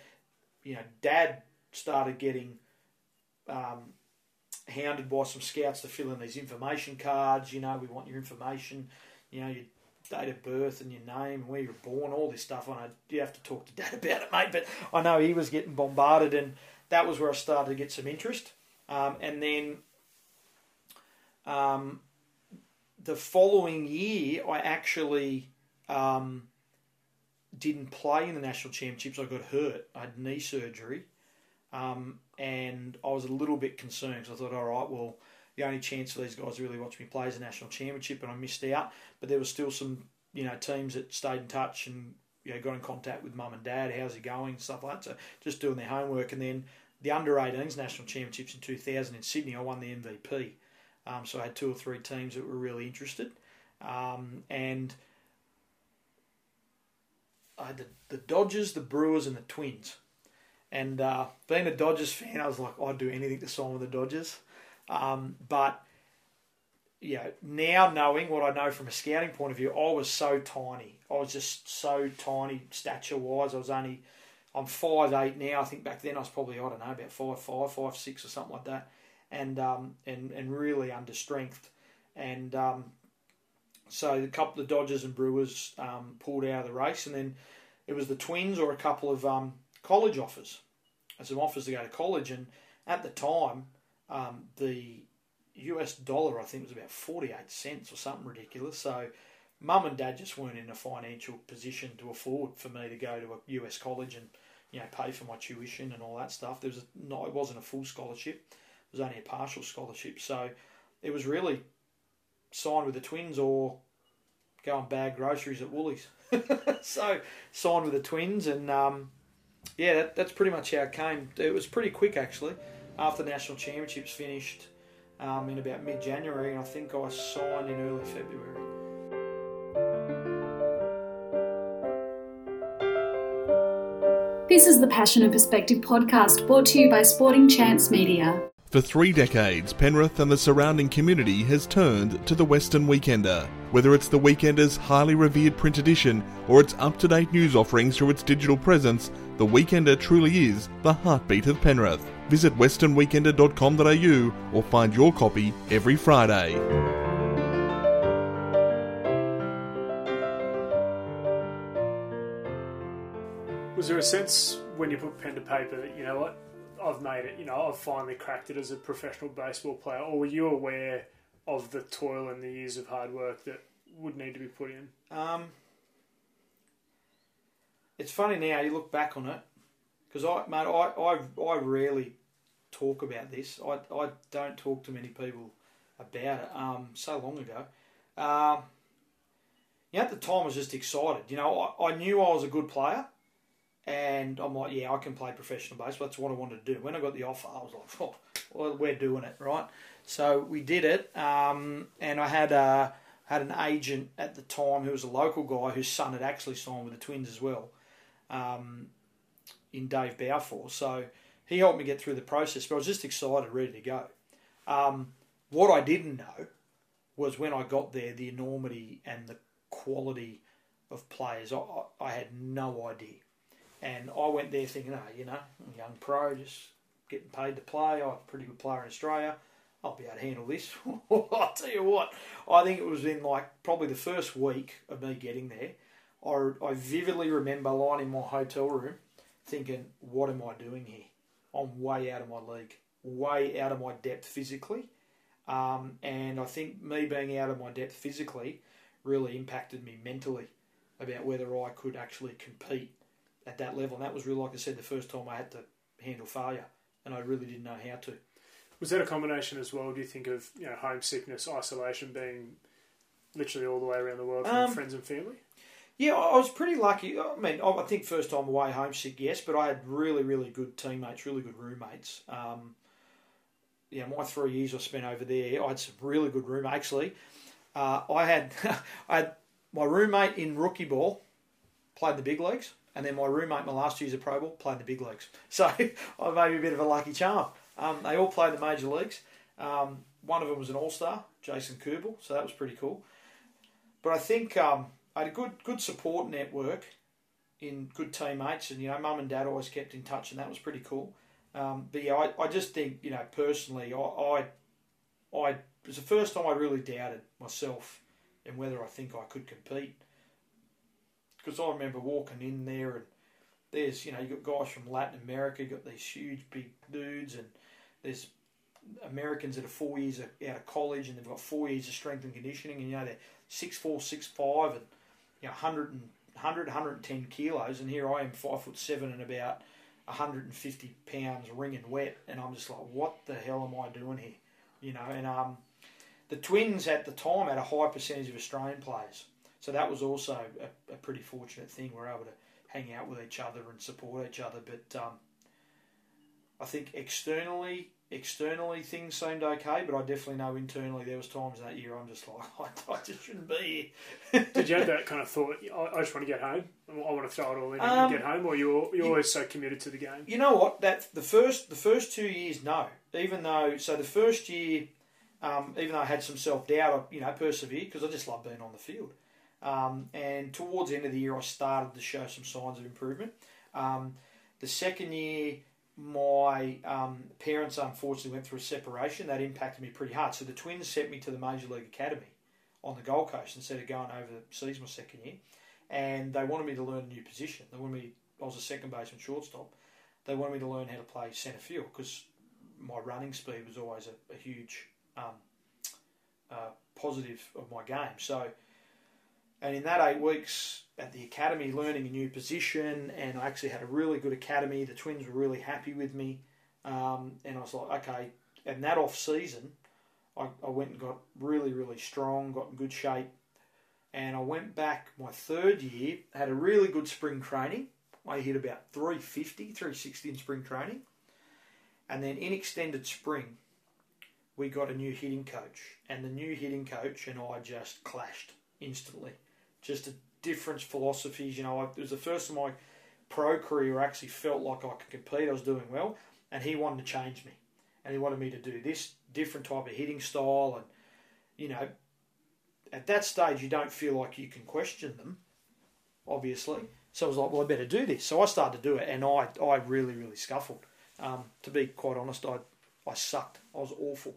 you know, Dad started getting um, hounded by some scouts to fill in these information cards. You know, we want your information. You know, your date of birth and your name and where you were born, all this stuff. And I you have to talk to Dad about it, mate. But I know he was getting bombarded, and that was where I started to get some interest. Um, and then um, the following year, I actually um, didn't play in the national championships. I got hurt. I had knee surgery, um, and I was a little bit concerned because I thought, all right, well, the only chance for these guys to really watch me play is a national championship, and I missed out. But there were still some, you know, teams that stayed in touch and you know got in contact with mum and dad. How's he going? Stuff like that. So just doing their homework, and then the under 18s national championships in 2000 in Sydney, I won the MVP. Um, so I had two or three teams that were really interested. Um, and I had the, the Dodgers, the Brewers, and the Twins. And uh, being a Dodgers fan, I was like, I'd do anything to sign with the Dodgers. Um, but yeah, now knowing what I know from a scouting point of view, I was so tiny. I was just so tiny stature wise. I was only, I'm five eight now. I think back then I was probably I don't know about five five, five six or something like that and um, and and really under strength, and um, so a couple of Dodgers and Brewers um, pulled out of the race, and then it was the Twins or a couple of um, college offers, some offers to go to college, and at the time, um, the US dollar I think was about forty eight cents or something ridiculous. So, mum and dad just weren't in a financial position to afford for me to go to a US college and you know pay for my tuition and all that stuff. There was a, no, it wasn't a full scholarship; was only a partial scholarship. So, it was really signed with the Twins or go and bag groceries at Woolies. so signed with the Twins, and um, yeah, that, that's pretty much how it came. It was pretty quick actually. After the national championships finished um, in about mid January, and I think I signed in early February. This is the Passion and Perspective podcast brought to you by Sporting Chance Media. For three decades, Penrith and the surrounding community has turned to the Western Weekender. Whether it's the Weekender's highly revered print edition or its up to date news offerings through its digital presence, the Weekender truly is the heartbeat of Penrith. Visit westernweekender.com.au or find your copy every Friday. Was there a sense when you put pen to paper that, you know what, I've made it, you know, I've finally cracked it as a professional baseball player? Or were you aware of the toil and the years of hard work that would need to be put in? Um, it's funny now you look back on it because I, mate, I, I, I rarely talk about this. I, I don't talk to many people about it. Um, so long ago. Um, yeah, at the time I was just excited. You know, I, I knew I was a good player. And I'm like, yeah, I can play professional baseball. That's what I wanted to do. When I got the offer, I was like, oh, well, we're doing it, right? So we did it, um, and I had a, had an agent at the time who was a local guy whose son had actually signed with the Twins as well, um, in Dave Balfour. So he helped me get through the process, but I was just excited, ready to go. Um, what I didn't know was when I got there, the enormity and the quality of players. I, I had no idea. And I went there thinking, oh, you know, I'm a young pro, just getting paid to play. I'm a pretty good player in Australia. I'll be able to handle this. I'll tell you what, I think it was in like probably the first week of me getting there. I, I vividly remember lying in my hotel room thinking, what am I doing here? I'm way out of my league, way out of my depth physically. Um, and I think me being out of my depth physically really impacted me mentally about whether I could actually compete at that level. And that was really, like I said, the first time I had to handle failure, and I really didn't know how to. Was that a combination as well? Do you think of you know homesickness, isolation, being literally all the way around the world from Um, friends and family? Yeah, I was pretty lucky. I mean, I think first time away homesick, yes, but I had really, really good teammates, really good roommates. Um, yeah, my three years I spent over there, I had some really good room. Actually, uh, I had I had my roommate in rookie ball played the big leagues, and then my roommate my last year's of pro ball played the big leagues. So I may be a bit of a lucky charm. Um, they all played the major leagues. Um, one of them was an all star, Jason Kubel, so that was pretty cool. But I think um, I had a good good support network in good teammates, and you know, mum and dad always kept in touch, and that was pretty cool. Um, but yeah, I, I just think you know personally, I, I I it was the first time I really doubted myself and whether I think I could compete. Because I remember walking in there and there's you know you got guys from Latin America, you got these huge big dudes, and there's Americans that are four years out of college and they've got four years of strength and conditioning, and you know they're six four, six five, and you know 100 and 100, 110 kilos, and here I am five foot seven and about 150 pounds wringing wet, and I'm just like, what the hell am I doing here? You know, and um, the Twins at the time had a high percentage of Australian players, so that was also a, a pretty fortunate thing. We're able to hang out with each other and support each other, but um, I think externally, externally things seemed okay, but I definitely know internally there was times that year I'm just like, I, I just shouldn't be here. Did you have that kind of thought? I, I just want to get home. I want to throw it all in Um, and get home, or you're you always so committed to the game? You know what? That the first the first two years, no. Even though, so the first year, um, even though I had some self doubt, I you know persevered because I just love being on the field. Um, and towards the end of the year, I started to show some signs of improvement. Um, the second year, my um, parents unfortunately went through a separation. That impacted me pretty hard. So the Twins sent me to the Major League Academy on the Gold Coast instead of going overseas my second year. And they wanted me to learn a new position. They wanted me. I was a second baseman, shortstop. They wanted me to learn how to play centre field because my running speed was always a, a huge um, uh, positive of my game. So, and in that eight weeks at the academy, learning a new position, and I actually had a really good academy. The Twins were really happy with me, um, and I was like, okay. And that off season, I, I went and got really, really strong, got in good shape, and I went back my third year, had a really good spring training. I hit about 350, 360 in spring training. And then in extended spring, we got a new hitting coach. And the new hitting coach and I just clashed instantly. Just a different philosophies. You know, it was the first of my pro career I actually felt like I could compete. I was doing well. And he wanted to change me. And he wanted me to do this different type of hitting style. And, you know, at that stage, you don't feel like you can question them, obviously. So I was like, well, I better do this. So I started to do it, and I, I really, really scuffled. Um, to be quite honest, I, I sucked. I was awful.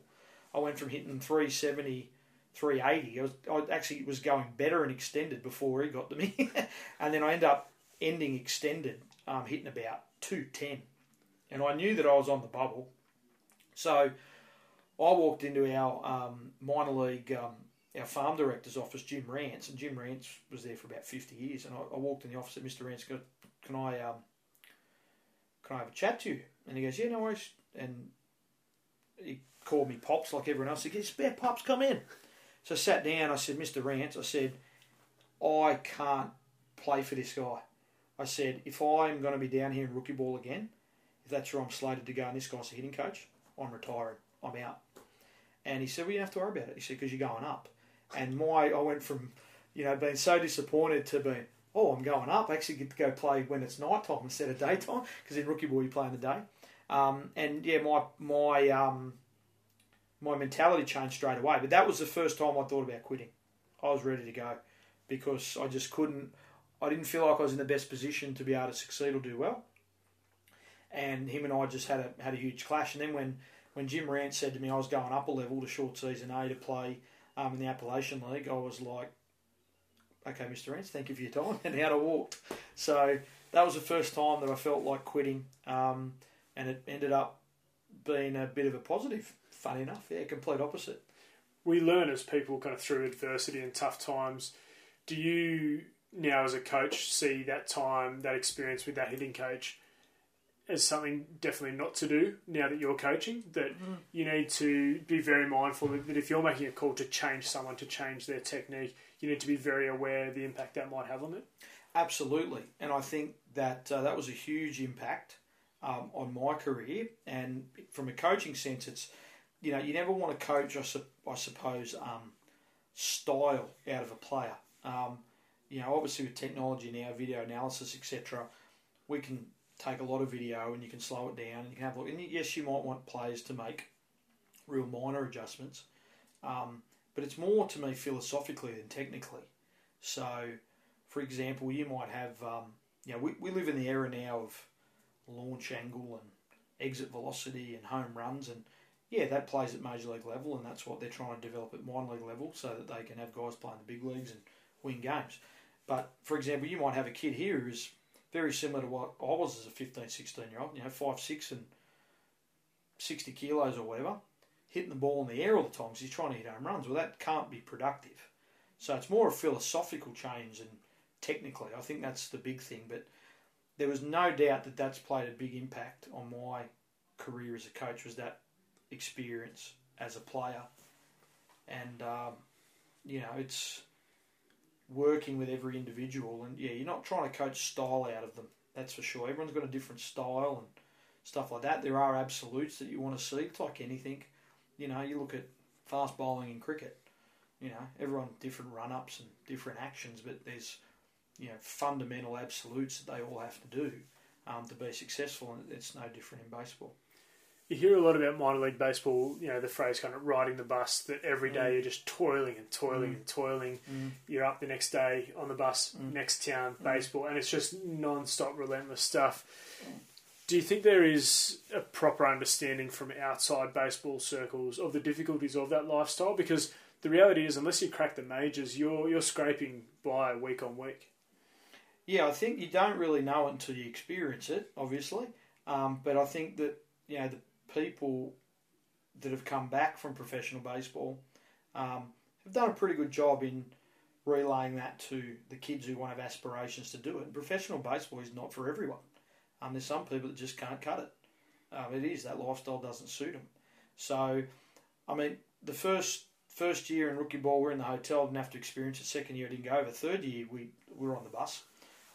I went from hitting 370, 380. I, was, I actually was going better and extended before he got to me. and then I end up ending extended, um, hitting about 210. And I knew that I was on the bubble. So I walked into our um, minor league um, our farm director's office, Jim Rantz, and Jim Rantz was there for about 50 years. And I, I walked in the office at Mr. Rantz, go, can I, um, can I have a chat to you? And he goes, yeah, no worries. And he called me Pops like everyone else. He goes, spare Pops, come in. So I sat down. I said, Mr. Rantz, I said, I can't play for this guy. I said, if I'm going to be down here in rookie ball again, if that's where I'm slated to go and this guy's a hitting coach, I'm retiring. I'm out. And he said, well, you don't have to worry about it. He said, because you're going up and my I went from you know being so disappointed to being oh I'm going up. I actually get to go play when it's night time instead of daytime because in rookie ball you play in the day. Um, and yeah, my my um, my mentality changed straight away. But that was the first time I thought about quitting. I was ready to go because I just couldn't. I didn't feel like I was in the best position to be able to succeed or do well. And him and I just had a had a huge clash. And then when when Jim Rantz said to me I was going up a level to short season A to play um, in the Appalachian League, I was like, okay, Mr. Rantz, thank you for your time, and out I walked. So that was the first time that I felt like quitting, um, and it ended up being a bit of a positive. Funny enough, yeah, complete opposite. We learn as people kind of through adversity and tough times. Do you now, as a coach, see that time, that experience with that hitting coach as something definitely not to do now that you're coaching. That mm. you need to be very mindful that if you're making a call to change someone, to change their technique, you need to be very aware of the impact that might have on it. Absolutely, and I think that uh, that was a huge impact um, on my career. And from a coaching sense, it's you know you never want to coach, I, su- I suppose, um, style out of a player. Um, you know, obviously with technology now, video analysis, etc., we can take a lot of video and you can slow it down and you can have a look. And yes, you might want players to make real minor adjustments, um, but it's more to me philosophically than technically. So, for example, you might have, um, you know, we, we live in the era now of launch angle and exit velocity and home runs and yeah, that plays at major league level, and that's what they're trying to develop at minor league level so that they can have guys playing the big leagues and win games. But for example, you might have a kid here who's very similar to what I was as a 15, 16 year old, you know, 5, 6 and 60 kilos or whatever, hitting the ball in the air all the time because he's trying to hit home runs. Well, that can't be productive. So it's more a philosophical change than technically. I think that's the big thing. But there was no doubt that that's played a big impact on my career as a coach was that experience as a player. And, um, you know, it's working with every individual. And yeah, you're not trying to coach style out of them. That's for sure. Everyone's got a different style and stuff like that. There are absolutes that you want to see. It's like anything. You know, you look at fast bowling in cricket. You know, everyone different run ups and different actions, but there's you know fundamental absolutes that they all have to do um, to be successful, and it's no different in baseball you hear a lot about minor league baseball, you know, the phrase kind of riding the bus that every day mm. you're just toiling and toiling mm. and toiling. Mm. You're up the next day on the bus, mm. next town, mm. baseball, and it's just non stop, relentless stuff. Do you think there is a proper understanding from outside baseball circles of the difficulties of that lifestyle? Because the reality is, unless you crack the majors, you're you're scraping by week on week. Yeah, I think you don't really know it until you experience it, obviously. Um, but I think that you know the people that have come back from professional baseball um, have done a pretty good job in relaying that to the kids who want to have aspirations to do it. And professional baseball is not for everyone. Um, there's some people that just can't cut it. Um, it is that lifestyle doesn't suit them. So, I mean, the first first year in rookie ball, we're in the hotel, didn't have to experience it. Second year, I didn't go over. Third year, we, we were on the bus,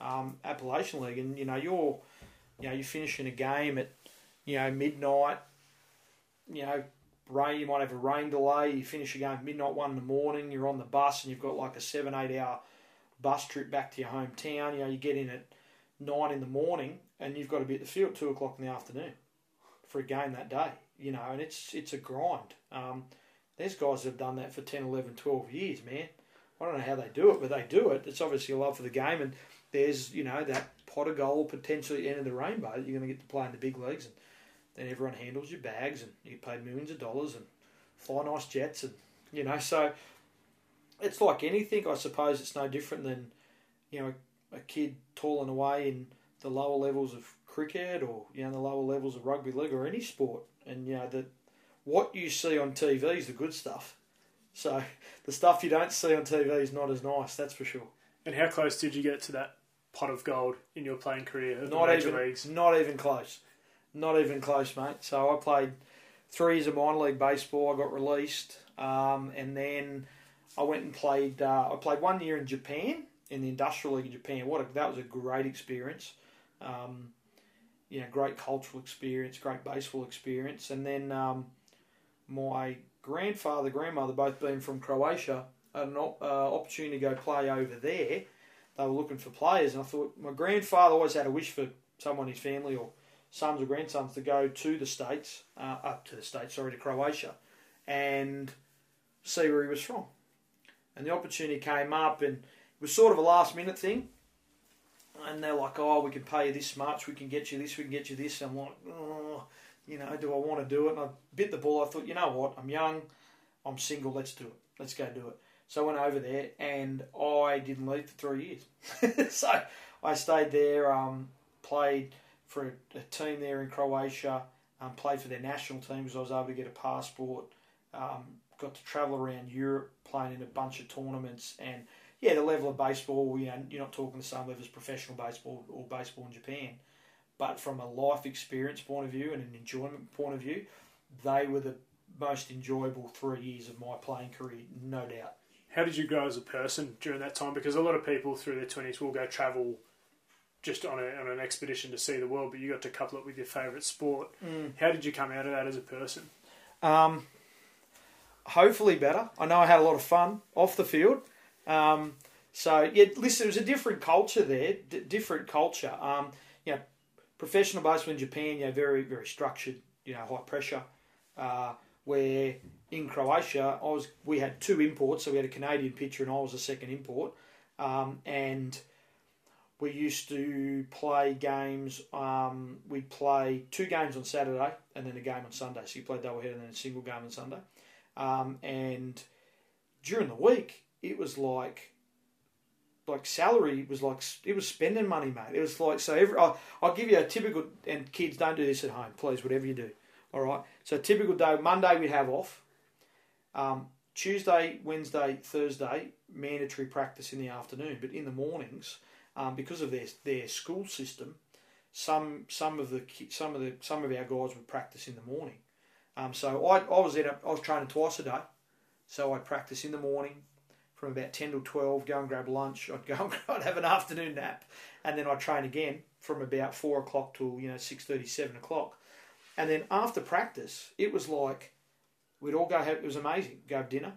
um, Appalachian League, and you know you're you know you're finishing a game at you know midnight. You know, rain. You might have a rain delay. You finish a game midnight, one in the morning. You're on the bus, and you've got like a seven eight hour bus trip back to your hometown. You know, you get in at nine in the morning, and you've got to be at the field at two o'clock in the afternoon for a game that day. You know, and it's it's a grind. Um, there's guys that have done that for 10, 11, 12 years, man. I don't know how they do it, but they do it. It's obviously a love for the game, and there's you know that pot of gold potentially at the end of the rainbow that you're going to get to play in the big leagues, and then everyone handles your bags, and you pay millions of dollars, and fly nice jets, and you know so. It's like anything, I suppose. It's no different than you know a kid toiling away in the lower levels of cricket or you know the lower levels of rugby league or any sport, and you know that what you see on TV is the good stuff. So the stuff you don't see on TV is not as nice, that's for sure. And how close did you get to that pot of gold in your playing career not the major even, leagues? Not even close. Not even close, mate. So I played three years of minor league baseball. I got released, um, and then I went and played. Uh, I played one year in Japan in the industrial league in Japan. What a, that was a great experience. Um, you know, great cultural experience, great baseball experience, and then um, my grandfather, grandmother, both being from Croatia, had an op- uh, opportunity to go play over there. They were looking for players, and I thought my grandfather always had a wish for someone in his family or sons or grandsons to go to the states, uh, up to the states, sorry, to Croatia, and see where he was from. And the opportunity came up, and it was sort of a last minute thing. And they're like, "Oh, we can pay you this much. We can get you this. We can get you this." And I'm like, "Oh." you know, do I want to do it? And I bit the bullet. I thought, you know what? I'm young. I'm single. Let's do it. Let's go do it. So I went over there and I didn't leave for three years. so I stayed there, um, played for a, team there in Croatia, um, played for their national team because I was able to get a passport, um, got to travel around Europe, playing in a bunch of tournaments. And yeah, the level of baseball, you know, you're not talking the same level as professional baseball or baseball in Japan but from a life experience point of view and an enjoyment point of view, they were the most enjoyable three years of my playing career, no doubt. How did you grow as a person during that time? Because a lot of people through their 20s will go travel just on, a, on an expedition to see the world, but you got to couple it with your favourite sport. Mm. How did you come out of that as a person? Um, hopefully better. I know I had a lot of fun off the field. Um, so yeah, listen, it was a different culture there, d- different culture. Um, you know, professional baseball in Japan, you know, very very structured, you know, high pressure. Uh, where in Croatia, I was we had two imports, so we had a Canadian pitcher and I was a second import, um, and we used to play games. Um, we'd play two games on Saturday and then a game on Sunday. So you play doubleheader and then a single game on Sunday. Um, and during the week, it was like like salary was like it was spending money, mate. It was like so. Every I'll, I'll give you a typical and kids don't do this at home, please. Whatever you do, all right. So typical day Monday we'd have off. Um, Tuesday, Wednesday, Thursday mandatory practice in the afternoon, but in the mornings um, because of their their school system, some some of the some of the some of our guys would practice in the morning. Um, so I, I was I was training twice a day, so I'd practice in the morning, from about 10 to 12, go and grab lunch. I'd go I'd have an afternoon nap, and then I'd train again from about 4 o'clock till, you know, 6.30, 7 o'clock. And then after practice, it was like we'd all go have, it was amazing, go have dinner.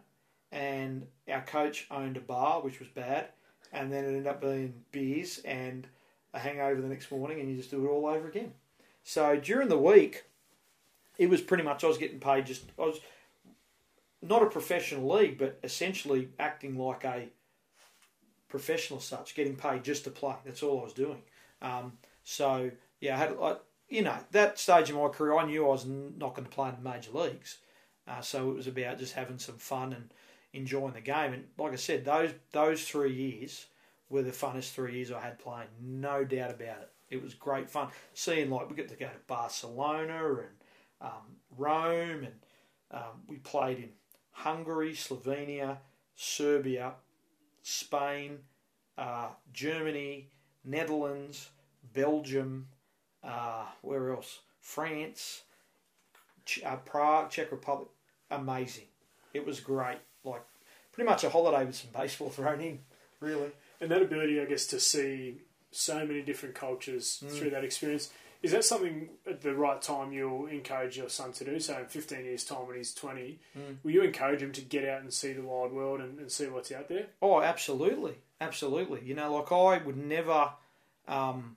And our coach owned a bar, which was bad. And then it ended up being beers and a hangover the next morning, and you just do it all over again. So during the week, it was pretty much I was getting paid just I was not a professional league, but essentially acting like a professional such, getting paid just to play. That's all I was doing. Um, so yeah, I had I, you know, that stage of my career, I knew I was not going to play in the major leagues. Uh, so it was about just having some fun and enjoying the game. And like I said, those those three years were the funnest three years I had playing, no doubt about it. It was great fun seeing like we got to go to Barcelona and um, Rome, and um, we played in Hungary, Slovenia, Serbia, Spain, uh, Germany, Netherlands, Belgium, uh, where else? France, uh, Prague, Czech Republic. Amazing. It was great. Like pretty much a holiday with some baseball thrown in, really. And that ability, I guess, to see so many different cultures Mm. through that experience. Is that something at the right time you'll encourage your son to do? So in 15 years' time when he's 20, Mm. will you encourage him to get out and see the wild world and, and see what's out there? Oh, absolutely, absolutely. You know, like I would never. Um,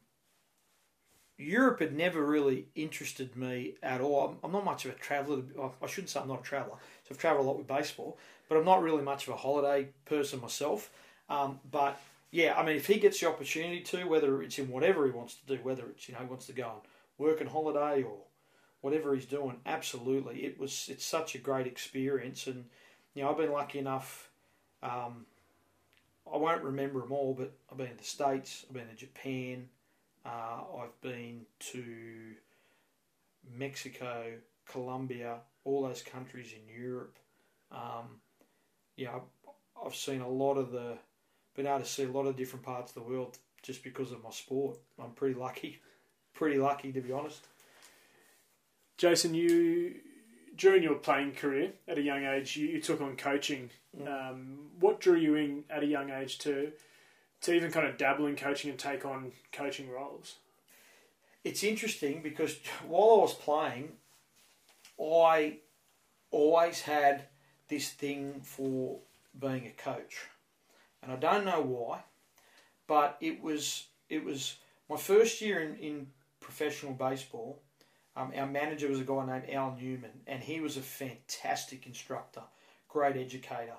Europe had never really interested me at all. I'm, I'm not much of a traveller. I shouldn't say I'm not a traveller. So I've travelled a lot with baseball, but I'm not really much of a holiday person myself. Um, but yeah, I mean, if he gets the opportunity to, whether it's in whatever he wants to do, whether it's you know he wants to go and work and holiday or whatever he's doing, absolutely, it was it's such a great experience, and you know I've been lucky enough. Um, I won't remember them all, but I've been to the States, I've been to Japan, uh, I've been to Mexico, Colombia, all those countries in Europe. Um, yeah, I've- seen a lot of the, been able to see a lot of different parts of the world just because of my sport. I'm pretty lucky, pretty lucky to be honest. Jason, you during your playing career at a young age, you, you took on coaching. Um, what drew you in at a young age to to even kind of dabble in coaching and take on coaching roles? it's interesting because while I was playing, I always had this thing for being a coach, and I don't know why, but it was it was my first year in, in professional baseball. Um, our manager was a guy named Al Newman, and he was a fantastic instructor, great educator,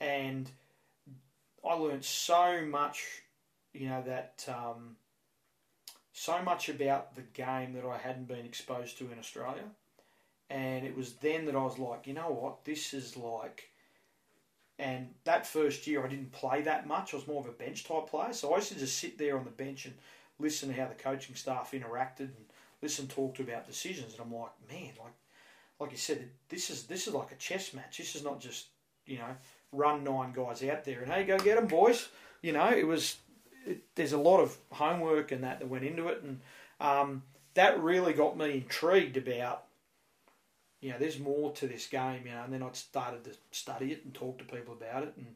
and I learned so much. You know that. Um, so much about the game that I hadn't been exposed to in Australia. And it was then that I was like, you know what, this is like. And that first year, I didn't play that much. I was more of a bench type player. So I used to just sit there on the bench and listen to how the coaching staff interacted and listen, talk to about decisions. And I'm like, man, like, like you said, this is this is like a chess match. This is not just you know run nine guys out there and hey, go get them, boys. You know, it was it, there's a lot of homework and that that went into it, and um, that really got me intrigued about. You know, there's more to this game, you know, and then I'd started to study it and talk to people about it, and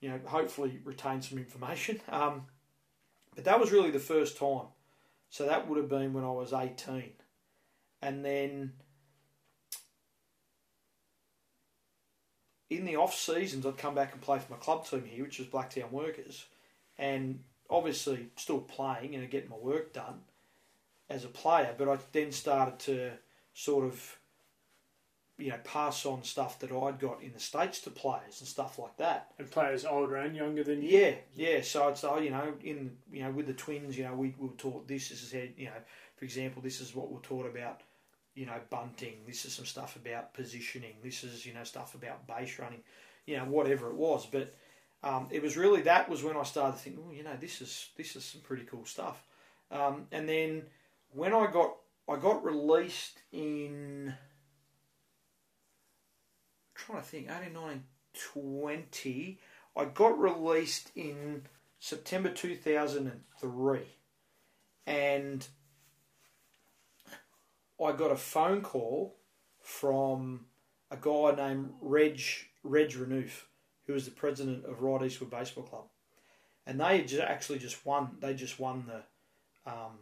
you know, hopefully retain some information. Um, but that was really the first time, so that would have been when I was 18, and then in the off seasons, I'd come back and play for my club team here, which was Blacktown Workers, and obviously still playing and getting my work done as a player. But I then started to sort of, you know, pass on stuff that I'd got in the states to players and stuff like that. And players older and younger than you. Yeah, yeah. So say, you know, in you know, with the twins, you know, we, we were taught this. This is how, you know, for example, this is what we're taught about. You know, bunting. This is some stuff about positioning. This is you know stuff about base running. You know, whatever it was, but um, it was really that was when I started thinking, think, oh, you know, this is this is some pretty cool stuff. Um, and then when I got I got released in trying to think 18, 19, 20. I got released in September 2003 and I got a phone call from a guy named Reg Reg Renouf who was the president of Ryde Eastwood Baseball Club, and they actually just won. They just won the um,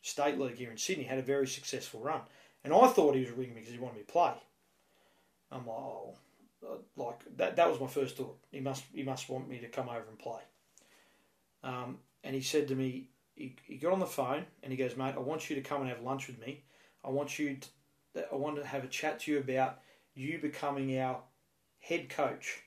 state league here in Sydney. Had a very successful run, and I thought he was ringing me because he wanted me to play. I'm like, oh, uh, like that. That was my first thought. He must. He must want me to come over and play. Um, and he said to me, he, he got on the phone and he goes, mate, I want you to come and have lunch with me. I want you. To, I want to have a chat to you about you becoming our head coach.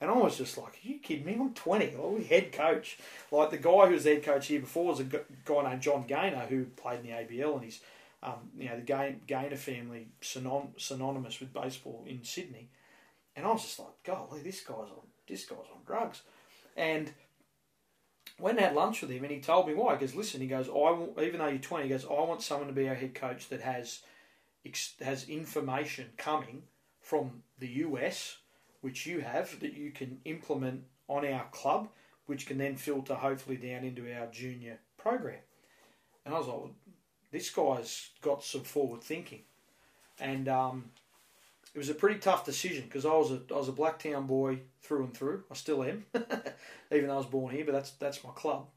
And I was just like, Are you kidding me? I'm 20. I'm head coach. Like the guy who was head coach here before was a guy named John Gaynor who played in the ABL and he's, um, you know, the Gaynor family synon- synonymous with baseball in Sydney. And I was just like, golly, this guy's on, this guy's on drugs. And went and had lunch with him, and he told me why. He goes, listen, he goes, I want, even though you're 20, he goes, I want someone to be our head coach that has has information coming from the US, which you have, that you can implement on our club, which can then filter hopefully down into our junior program. And I was like, well, this guy's got some forward thinking. And um, it was a pretty tough decision because I was a I was a Blacktown boy through and through. I still am, even though I was born here. But that's that's my club.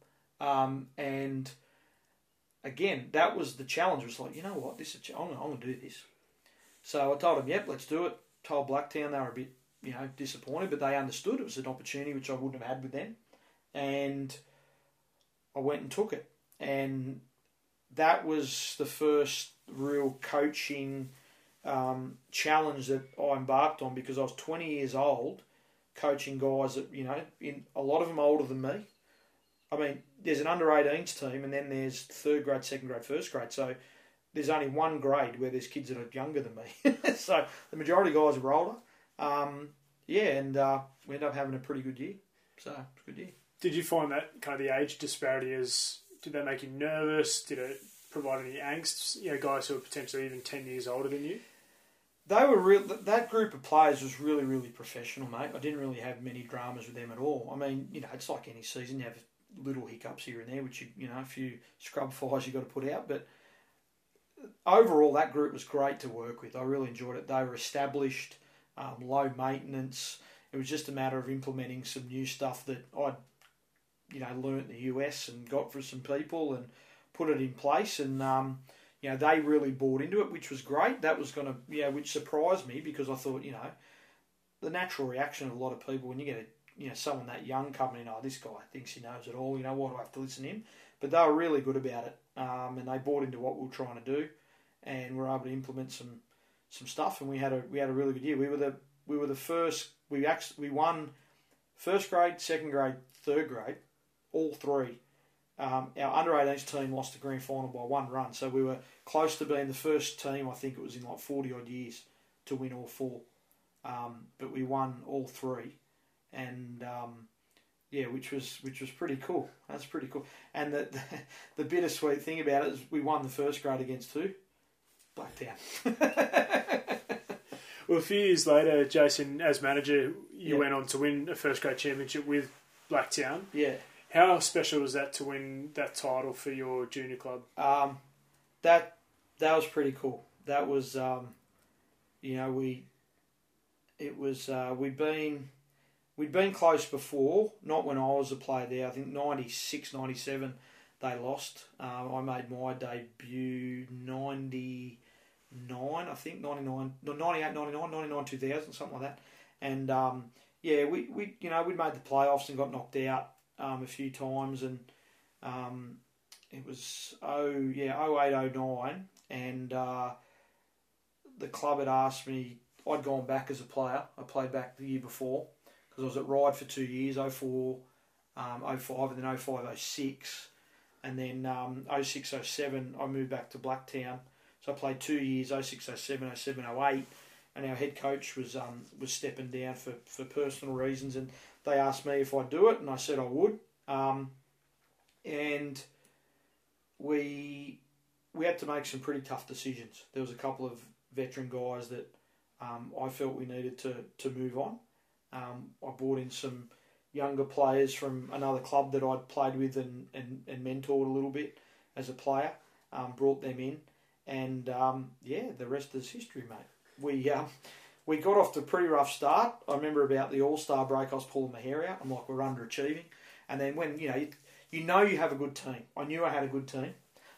Um, and again, that was the challenge. It was like, you know what, this is I'm, I'm going to do this. So I told them, yep, let's do it. Told Blacktown they were a bit you know disappointed, but they understood it was an opportunity which I wouldn't have had with them, and I went and took it. And that was the first real coaching um, challenge that I embarked on because I was 20 years old, coaching guys that you know, in a lot of them older than me. I mean, there's an under 18s team, and then there's third grade, second grade, first grade. So there's only one grade where there's kids that are younger than me. so the majority of guys are older. Um, yeah, and uh, we ended up having a pretty good year. So it's a good year. Did you find that kind of the age disparity as did that make you nervous? Did it provide any angst? You know, guys who are potentially even ten years older than you they were real. That group of players was really, really professional, mate. I didn't really have many dramas with them at all. I mean, you know, it's like any season. You have little hiccups here and there, which you, you know, a few scrub fires you got to put out. But overall, that group was great to work with. I really enjoyed it. They were established, um, low maintenance. It was just a matter of implementing some new stuff that I'd, you know, learnt the US and got for some people and put it in place. And um, you know, they really bought into it, which was great. That was going to, yeah, which surprised me because I thought, you know, the natural reaction of a lot of people when you get a, you know, someone that young coming in, oh, this guy thinks he knows it all. You know, why do I have to listen to him? But they were really good about it, um, and they bought into what we were trying to do, and we were able to implement some some stuff, and we had a we had a really good year. We were the we were the first. We actually we won first grade, second grade, third grade, all three um, our under 18s team lost the grand final by one run, so we were close to being the first team. I think it was in like 40 odd years to win all four, um, but we won all three, and um, yeah, which was which was pretty cool. That's pretty cool. And the, the, the bittersweet thing about it is we won the first grade against who? Blacktown. well, a few years later, Jason, as manager, you Yeah. went on to win a first grade championship with Blacktown. yeah. How special was that to win that title for your junior club? Um, that that was pretty cool. That was, um, you know, we it was uh, we'd been we'd been close before. Not when I was a player there. I think 96, 97 they lost. Um, I made my debut ninety nine. I think 99, 98, 99, 99, 2000, something like that. And um, yeah, we, we you know we made the playoffs and got knocked out um, a few times, and um, it was oh yeah oh eight oh nine, and uh, the club had asked me. I'd gone back as a player. I played back the year before because I was at Ryde for two years, 04, um, 05, and then 05, 06. And then um, 06, 07, I moved back to Blacktown. So I played two years, 06, 07, 07, 08. And our head coach was um, was stepping down for, for personal reasons. And they asked me if I'd do it, and I said I would. Um, and we we had to make some pretty tough decisions. There was a couple of veteran guys that um, I felt we needed to to move on. Um, I brought in some younger players from another club that I'd played with and, and, and mentored a little bit as a player. Um, brought them in, and um, yeah, the rest is history, mate. We um, we got off to a pretty rough start. I remember about the All Star break, I was pulling my hair out. I'm like, we're underachieving. And then when you know you, you know you have a good team. I knew I had a good team.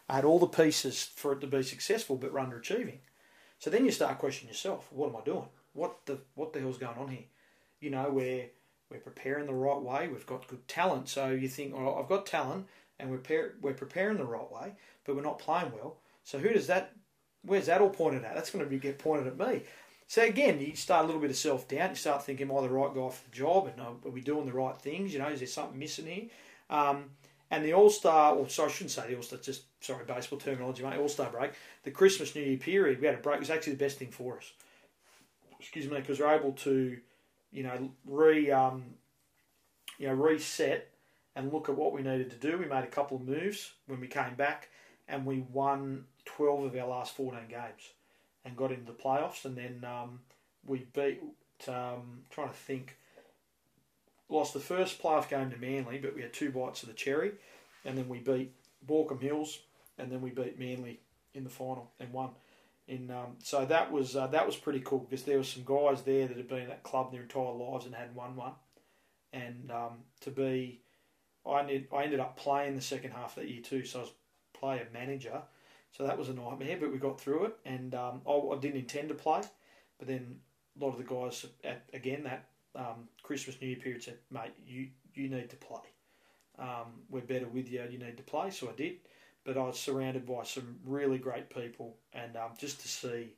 I had all the pieces for it to be successful, but we're underachieving. So then you start questioning yourself. What am I doing? What the what the hell's going on here? You know, we're we're preparing the right way. We've got good talent. So you think, oh, I've got talent, and we're we're preparing the right way, but we're not playing well. So who does that? Where's that all pointed at? That's going to be get pointed at me. So again, you start a little bit of self doubt. You start thinking, "Am I the right guy for the job? And are we doing the right things? You know, is there something missing here?" Um, and the All Star, or sorry, I shouldn't say the All Star, just sorry, baseball terminology, mate. All Star break, the Christmas New Year period, we had a break. It was actually the best thing for us. Excuse me, because we're able to, you know, re, um, you know, reset and look at what we needed to do. We made a couple of moves when we came back, and we won twelve of our last fourteen games, and got into the playoffs. And then um, we beat. Um, trying to think lost the first playoff game to Manly, but we had two bites of the cherry, and then we beat Baulkham Hills, and then we beat Manly in the final and won. In um, so that was uh, that was pretty cool because there were some guys there that had been at that club their entire lives and hadn't won one, and um, to be, I ended I ended up playing the second half of that year too, so I was player manager, so that was a nightmare, but we got through it, and um, I, I didn't intend to play, but then a lot of the guys at again that um, Christmas New Year period said, mate, you you need to play. Um, we're better with you. You need to play. So I did, but I was surrounded by some really great people, and um, just to see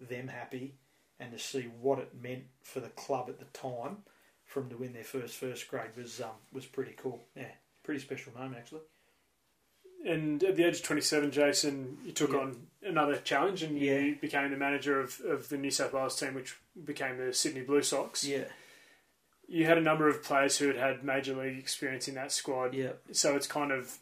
them happy and to see what it meant for the club at the time, from to win their first first grade was um, was pretty cool. Yeah, pretty special moment actually. And at the age of 27, Jason, you took Yeah. on another challenge and Yeah. you became the manager of, of the New South Wales team, which became the Sydney Blue Sox. Yeah, You had a number of players who had had major league experience in that squad. yeah, So it's kind of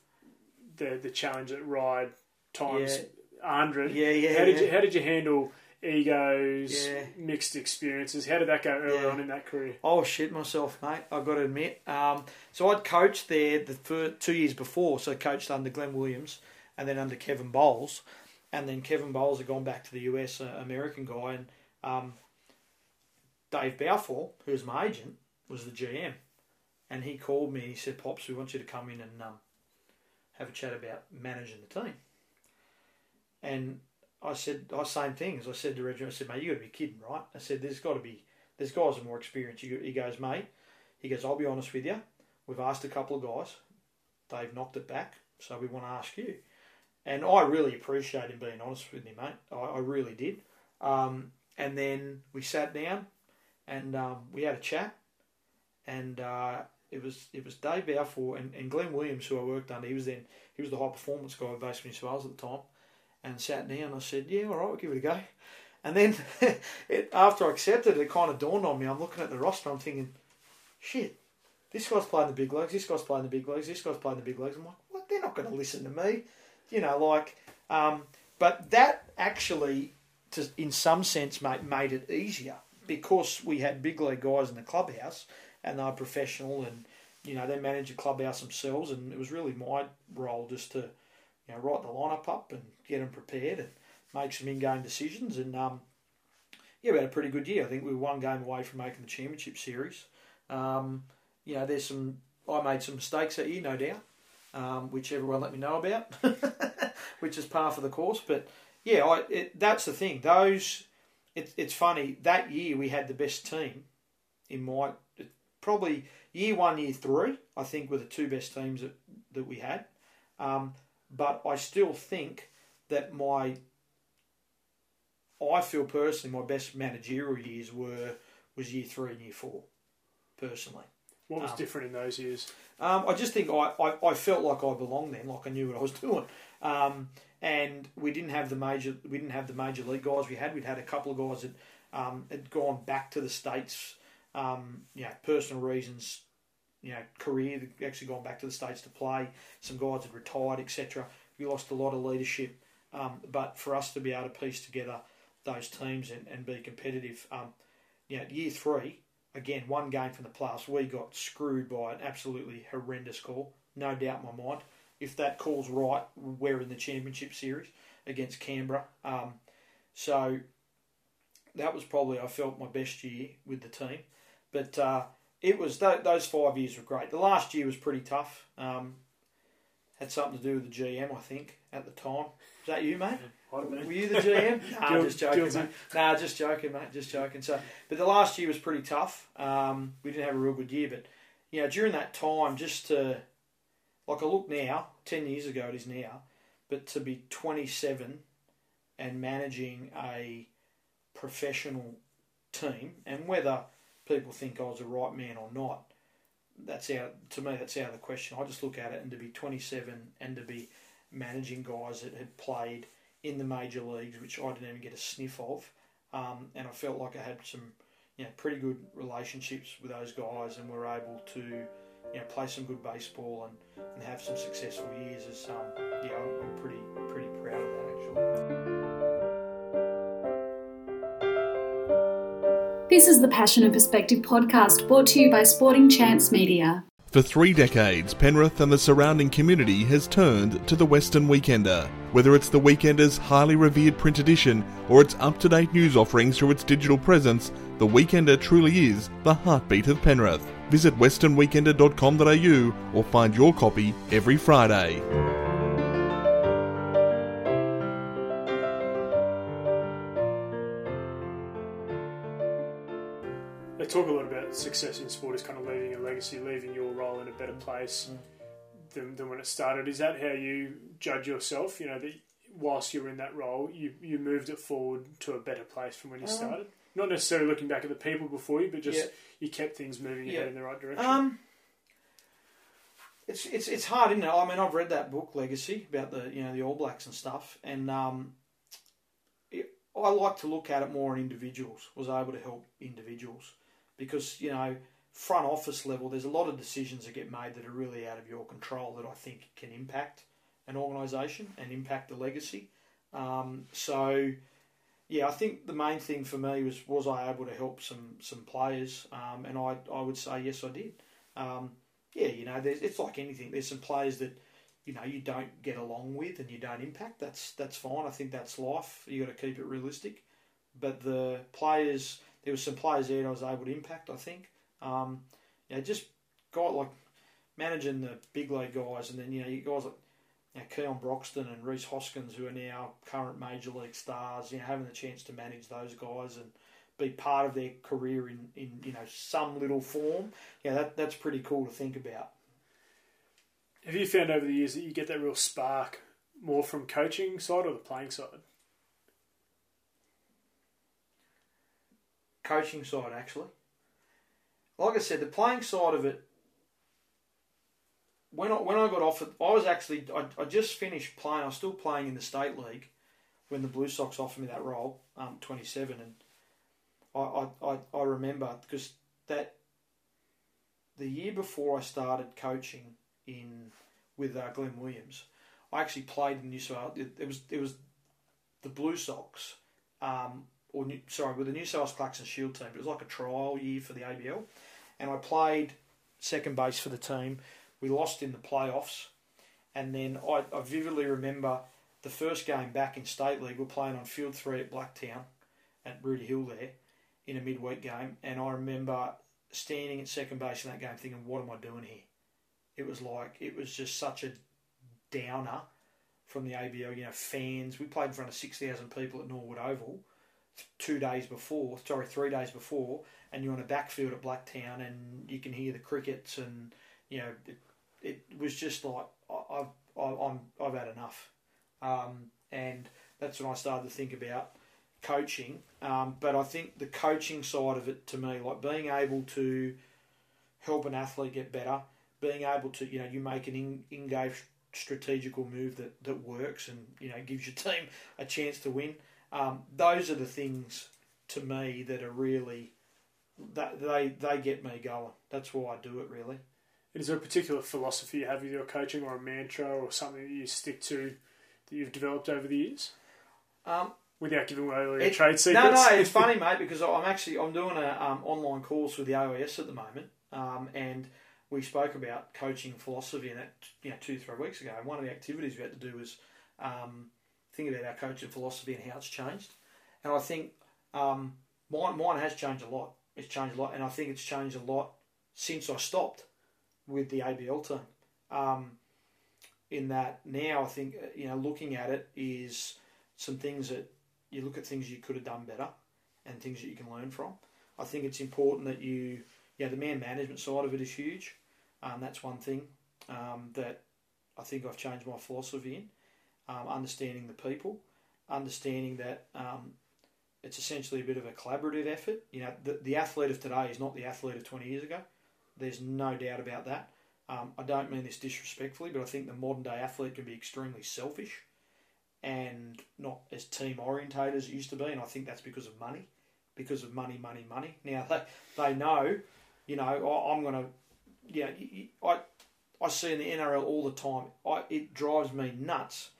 the the challenge at Ryde times Yeah. 100. yeah, yeah. how did yeah. you how did you handle egos, Yeah. mixed experiences? How did that go early Yeah. on in that career? Was shit myself, mate. I've got to admit. Um, so I'd coached there the first two years before. So I coached under Glenn Williams and then under Kevin Bowles. And then Kevin Bowles had gone back to the US, uh, American guy. And um, Dave Balfour, who was my agent, was the GM. And he called me he said, Pops, we want you to come in and um, have a chat about managing the team. And I said, I same things. I said to Reggie, I said, mate, you got to be kidding, right? I said, there's got to be there's guys with more experience. He goes, mate, he goes, I'll be honest with you. We've asked a couple of guys. They've knocked it back. So we want to ask you. And I really appreciate him being honest with me, mate. I, I really did. Um, and then we sat down and um, we had a chat. And uh, it was it was Dave Balfour and, and Glenn Williams, who I worked under. He was then he was the high performance guy at Base New South Wales at the time. And sat down. I said, "Yeah, all right, we'll give it a go." And then it, after I accepted it, it kind of dawned on me. I'm looking at the roster. I'm thinking, shit, this guy's playing the big leagues. This guy's playing the big leagues. This guy's playing the big leagues. I'm like, what? They're not going to listen to me, you know. Like, um, but that actually, to, in some sense, made made it easier because we had big league guys in the clubhouse and they were professional and you know they manage the clubhouse themselves. And it was really my role just to you know write the lineup up and get them prepared and make some in-game decisions. And um, yeah, we had a pretty good year. I think we were one game away from making the championship series. Um, you know, there's some. I made some mistakes that year, no doubt, um, which everyone let me know about, which is par for the course. But yeah, I, it, that's the thing. Those, it, it's funny. That year we had the best team in my probably year one, year three. I think were the two best teams that that we had. Um, but I still think that my I feel personally my best managerial years were was year three and year four, personally. What was Um, different in those years? Um, I just think I, I, I felt like I belonged then, like I knew what I was doing. Um, and we didn't have the major we didn't have the major league guys we had. We'd had a couple of guys that um, had gone back to the states, um, you know, personal reasons, you know, career. Actually gone back to the states to play. Some guys had retired, etc. We lost a lot of leadership. Um, but for us to be able to piece together those teams and, and be competitive, um, you know, year three, again, one game from the playoffs, we got screwed by an absolutely horrendous call. No doubt in my mind. If that call's right, we're in the championship series against Canberra. Um, so that was probably, I felt, my best year with the team. But uh, it was th- those five years were great. The last year was pretty tough. Um, had something to do with the GM, I think, at the time. Is that you, mate? Were you the GM? nah, Guil- just joking, mate. Nah, just joking, mate. Just joking. So, but the last year was pretty tough. Um, we didn't have a real good year, but you know, during that time, just to like I look now, ten years ago it is now, but to be twenty seven and managing a professional team, and whether people think I was the right man or not, that's out to me. That's out of the question. I just look at it and to be 27 and to be managing guys that had played in the major leagues, which I didn't even get a sniff of, um, and I felt like I had some, you know, pretty good relationships with those guys, and were able to, you know, play some good baseball and, and have some successful years. As um, yeah, I'm pretty pretty proud of that actually. This is the Passion and Perspective podcast brought to you by Sporting Chance Media. For three decades, Penrith and the surrounding community has turned to the Western Weekender. Whether it's the Weekender's highly revered print edition or its up to date news offerings through its digital presence, the Weekender truly is the heartbeat of Penrith. Visit westernweekender.com.au or find your copy every Friday. Success in sport is kind of leaving a legacy, leaving your role in a better place than, than when it started. Is that how you judge yourself? You know, that whilst you were in that role, you, you moved it forward to a better place from when you Um, started? Not necessarily looking back at the people before you, but just Yeah. you kept things moving Yeah. ahead in the right direction. Um, it's it's it's hard, isn't it? I mean, I've read that book, Legacy, about the you know the All Blacks and stuff, and um, it, I like to look at it more on individuals. Was able to help individuals because you know front office level, there's a lot of decisions that get made that are really out of your control that I think can impact an organisation and impact the legacy. Um, so. Yeah, I think the main thing for me was was I able to help some some players, um, and I I would say yes I did. Um, yeah, you know, it's like anything. There's some players that you know you don't get along with and you don't impact. That's that's fine. I think that's life. You got to keep it realistic. But the players, there were some players there that I was able to impact. I think. Um, just got like managing the big league guys, and then you know you guys like you know, Keon Broxton and Rhys Hoskins, who are now current major league stars. You know, having the chance to manage those guys and be part of their career in, in you know some little form. Yeah, that that's pretty cool to think about. Have you found over the years that you get that real spark more from coaching side or the playing side? Coaching side, actually. Like I said, the playing side of it. When I, when I got offered, I was actually I, I just finished playing. I was still playing in the state league when the Blue Sox offered me that role, um, twenty seven, and I, I, I, remember because that the year before I started coaching in with uh, Glenn Williams, I actually played in New South. It, it was it was the Blue Sox, um, or New, sorry, with the New South Wales Claxton Shield team. It was like a trial year for the ABL, and I played second base for the team. We lost in the playoffs, and then I, I vividly remember the first game back in state league. We're playing on field three at Blacktown, at Rudy Hill there, in a midweek game, and I remember standing at second base in that game thinking, "What am I doing here?" It was like it was just such a downer from the ABL. You know, fans. We played in front of six thousand people at Norwood Oval two days before, sorry, three days before, and you're on a backfield at Blacktown, and you can hear the crickets, and you know, it, it was just like I've I'm I've had enough, um, and that's when I started to think about coaching. Um, but I think the coaching side of it to me, like being able to help an athlete get better, being able to you know you make an in, in-game strategical move that, that works and you know gives your team a chance to win. Um, those are the things to me that are really that they they get me going. That's why I do it really. Is there a particular philosophy you have with your coaching or a mantra or something that you stick to that you've developed over the years? Um, Without giving away all your It- trade secrets? no, no, it's funny, mate, because I'm actually I'm doing an um, online course with the AOS at the moment, um, and we spoke about coaching philosophy in that you know two three weeks ago. And one of the activities we had to do was um, think about our coaching philosophy and how it's changed. And I think um, mine mine has changed a lot. It's changed a lot, and I think it's changed a lot since I stopped with the ABL team. Um, in that now, I think uh, you know looking at it is some things that you look at things you could have done better and things that you can learn from. I think it's important that you, yeah, the man management side of it is huge. Um, that's one thing um, that I think I've changed my philosophy in. Um, understanding the people, understanding that um, it's essentially a bit of a collaborative effort. You know, the, the athlete of today is not the athlete of 20 years ago. There's no doubt about that. Um, I don't mean this disrespectfully, but I think the modern day athlete can be extremely selfish and not as team orientated as it used to be. And I think that's because of money, because of money, money, money. Now they, they know, you know, I, I'm going to, you know, I, I see in the NRL all the time. I, it drives me nuts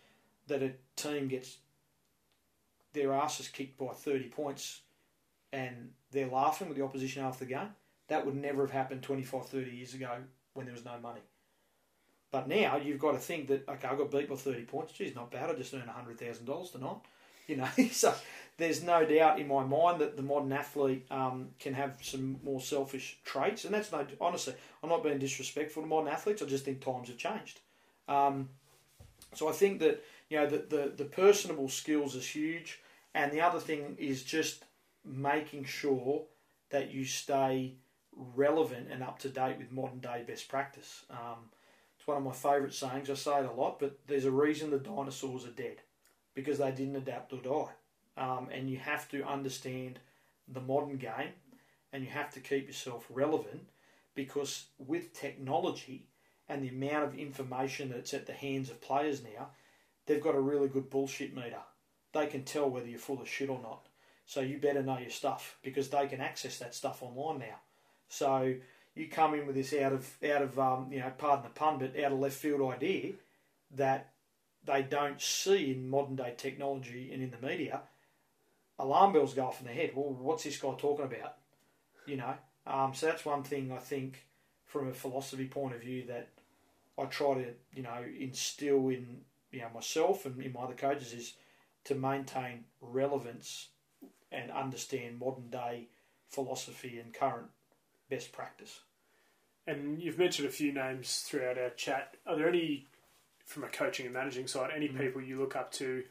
that a team gets their asses kicked by 30 points and they're laughing with the opposition after the game. That would never have happened 25, 30 years ago when there was no money. But now you've got to think that okay, I got beat by thirty points. Geez, not bad. I just earned hundred thousand dollars tonight. You know, so there's no doubt in my mind that the modern athlete um, can have some more selfish traits, and that's no. Honestly, I'm not being disrespectful to modern athletes. I just think times have changed. Um, so I think that you know the, the the personable skills is huge, and the other thing is just making sure that you stay relevant and up to date with modern day best practice. Um, it's one of my favourite sayings. I say it a lot, but there's a reason the dinosaurs are dead because they didn't adapt or die. Um, and you have to understand the modern game and you have to keep yourself relevant because with technology and the amount of information that's at the hands of players now, they've got a really good bullshit meter. They can tell whether you're full of shit or not. So you better know your stuff because they can access that stuff online now. So you come in with this out of out of um, you know, pardon the pun, but out of left field idea that they don't see in modern day technology and in the media. Alarm bells go off in their head. Well, what's this guy talking about? You know. Um, so that's one thing I think, from a philosophy point of view, that I try to you know instill in you know myself and in my other coaches is to maintain relevance and understand modern day philosophy and current best practice. And you've mentioned a few names throughout our chat. Are there any, from a coaching and managing side, any mm. people you look up to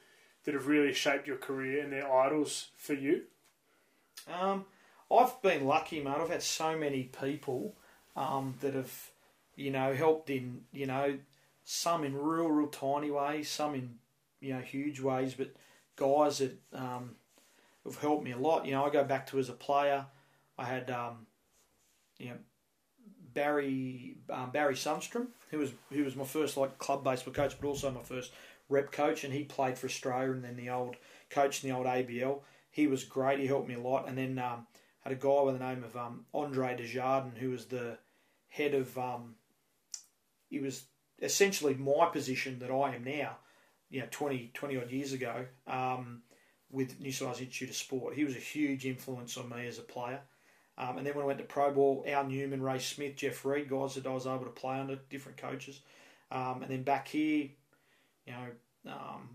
that have really shaped your career and they're idols for you? Um, I've been lucky, mate. I've had so many people um, that have, you know, helped in, you know, some in real, real tiny ways, some in, you know, huge ways, but guys that um, have helped me a lot. You know, I go back to as a player. I had um, you know, Barry um, Barry Sundstrom, who was who was my first like club baseball coach, but also my first rep coach, and he played for Australia and then the old coach in the old ABL. He was great. He helped me a lot. And then um, had a guy by the name of um, Andre Desjardins, who was the head of. Um, he was essentially my position that I am now. You know, 20, 20 odd years ago, um, with New South Wales Institute of Sport. He was a huge influence on me as a player. Um, and then when I went to Pro Ball, Al Newman, Ray Smith, Jeff Reed, guys that I was able to play under, different coaches. Um, and then back here, you know, um,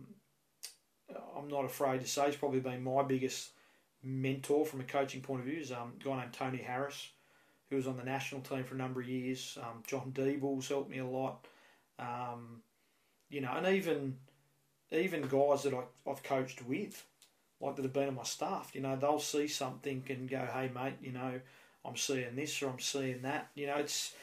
I'm not afraid to say he's probably been my biggest mentor from a coaching point of view is um, a guy named Tony Harris, who was on the national team for a number of years. Um, John Deeble's helped me a lot. Um, you know, and even even guys that I, I've coached with like that have been on my staff. You know, they'll see something and go, "Hey, mate, you know, I'm seeing this or I'm seeing that." You know, it's.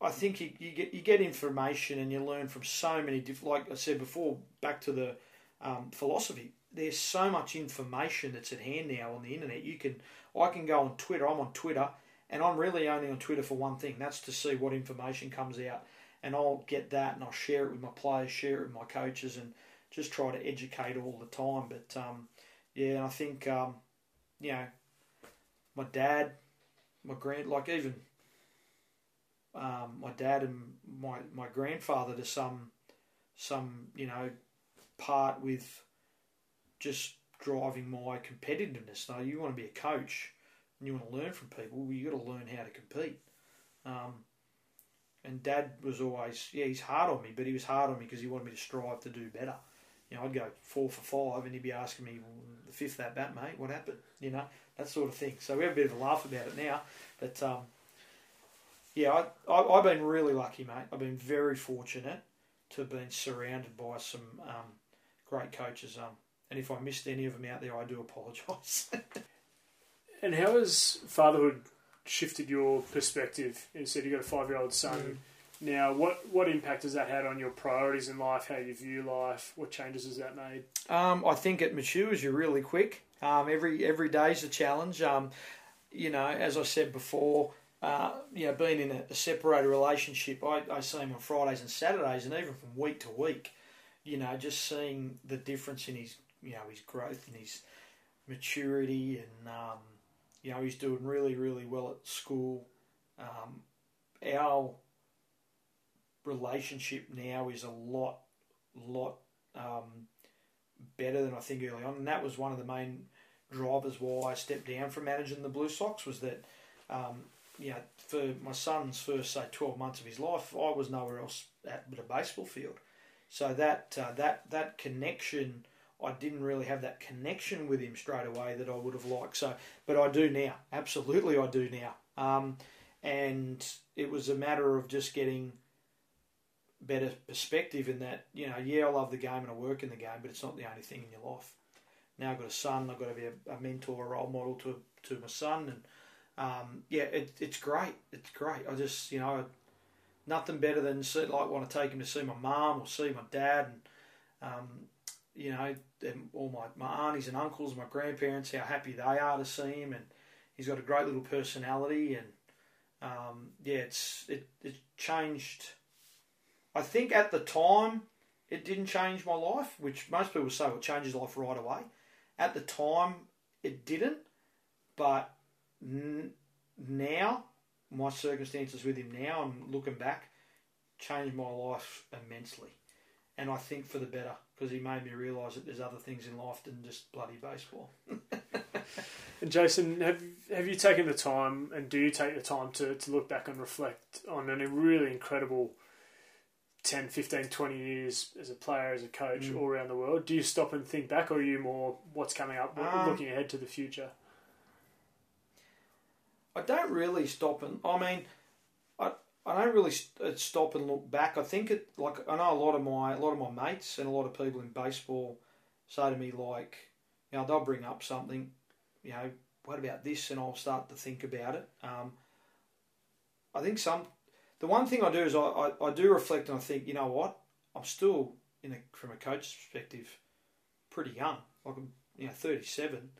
I think you, you get you get information and you learn from so many different. Like I said before, back to the um, philosophy. There's so much information that's at hand now on the internet. You can, I can go on Twitter. I'm on Twitter, and I'm really only on Twitter for one thing. That's to see what information comes out, and I'll get that and I'll share it with my players, share it with my coaches, and just try to educate all the time. But um, yeah, I think um, you know my dad, my grand, like even um, my dad and my my grandfather to some some you know part with just driving my competitiveness. Now you want to be a coach and you want to learn from people. You got to learn how to compete. Um, and Dad was always yeah he's hard on me, but he was hard on me because he wanted me to strive to do better you know, I'd go four for five, and he'd be asking me well, the fifth that bat, mate. What happened? You know, that sort of thing. So we have a bit of a laugh about it now, but um, yeah, I, I have been really lucky, mate. I've been very fortunate to have been surrounded by some um, great coaches. Um, and if I missed any of them out there, I do apologise. and how has fatherhood shifted your perspective? You said you've got a five-year-old son. Mm now. What what impact has that had on your priorities in life? How you view life? What changes has that made? Um, I think it matures you really quick. Um, every every day's a challenge. Um, you know, as I said before, uh, you know, being in a, a separated relationship, I, I see him on Fridays and Saturdays, and even from week to week, you know, just seeing the difference in his, you know, his growth and his maturity, and um, you know, he's doing really, really well at school. Um, our relationship now is a lot, lot um, better than I think early on, and that was one of the main drivers why I stepped down from managing the Blue Sox was that, um, you know, for my son's first say twelve months of his life, I was nowhere else at but a baseball field, so that uh, that that connection. I didn't really have that connection with him straight away that I would have liked. So, but I do now. Absolutely, I do now. Um, and it was a matter of just getting better perspective in that, you know, yeah, I love the game and I work in the game, but it's not the only thing in your life. Now I've got a son, I've got to be a, a mentor, a role model to, to my son, and um, yeah, it, it's great. It's great. I just, you know, nothing better than see, like want to take him to see my mum or see my dad, and um, you know, all my my aunties and uncles, my grandparents, how happy they are to see him, and he's got a great little personality, and um, yeah, it's it it changed. I think at the time it didn't change my life, which most people say it changes life right away. At the time, it didn't, but n- now my circumstances with him now and looking back changed my life immensely, and I think for the better because he made me realise that there's other things in life than just bloody baseball. And Jason, have have you taken the time, and do you take the time to, to look back and reflect on a really incredible 10, 15, 20 years as a player, as a coach, Mm. all around the world? Do you stop and think back, or are you more what's coming up, Um, looking ahead to the future? I don't really stop and I mean, I don't really st- uh, stop and look back. I think it like I know a lot of my a lot of my mates and a lot of people in baseball say to me like, you know, they'll bring up something, you know, what about this, and I'll start to think about it. Um, I think some the one thing I do is I, I, I do reflect and I think, you know what, I'm still in a, from a coach's perspective, pretty young. Like I'm you know 37.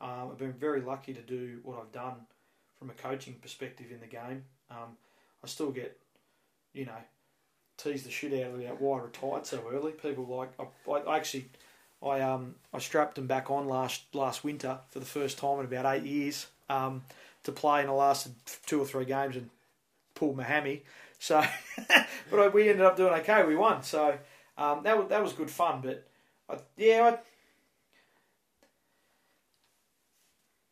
Um, I've been very lucky to do what I've done from a coaching perspective in the game. Um, I still get, you know, tease the shit out of about why I retired so early. People like I, I actually, I um I strapped them back on last last winter for the first time in about eight years um, to play, and I lasted two or three games and pulled my hammy. So, but we ended up doing okay. We won. So um, that was that was good fun. But I, yeah,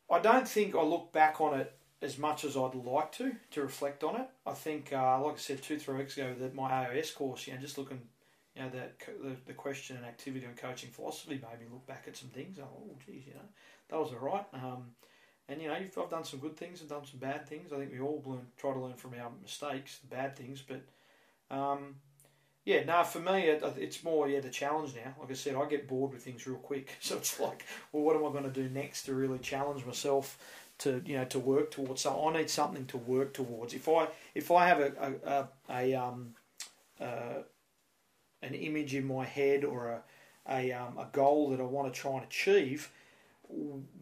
I, I don't think I look back on it as much as I'd like to to reflect on it. I think, uh, like I said two three weeks ago, that my AOS course, you know, just looking, you know, that the, the question and activity on coaching philosophy made me look back at some things. Oh, geez, you know, that was all right. Um, and you know, I've done some good things, I've done some bad things. I think we all learn, try to learn from our mistakes, the bad things. But um, yeah, no, for me, it, it's more yeah the challenge now. Like I said, I get bored with things real quick, so it's like, well, what am I going to do next to really challenge myself? To you know, to work towards. So I need something to work towards. If I if I have a a, a, a um uh, an image in my head or a a, um, a goal that I want to try and achieve,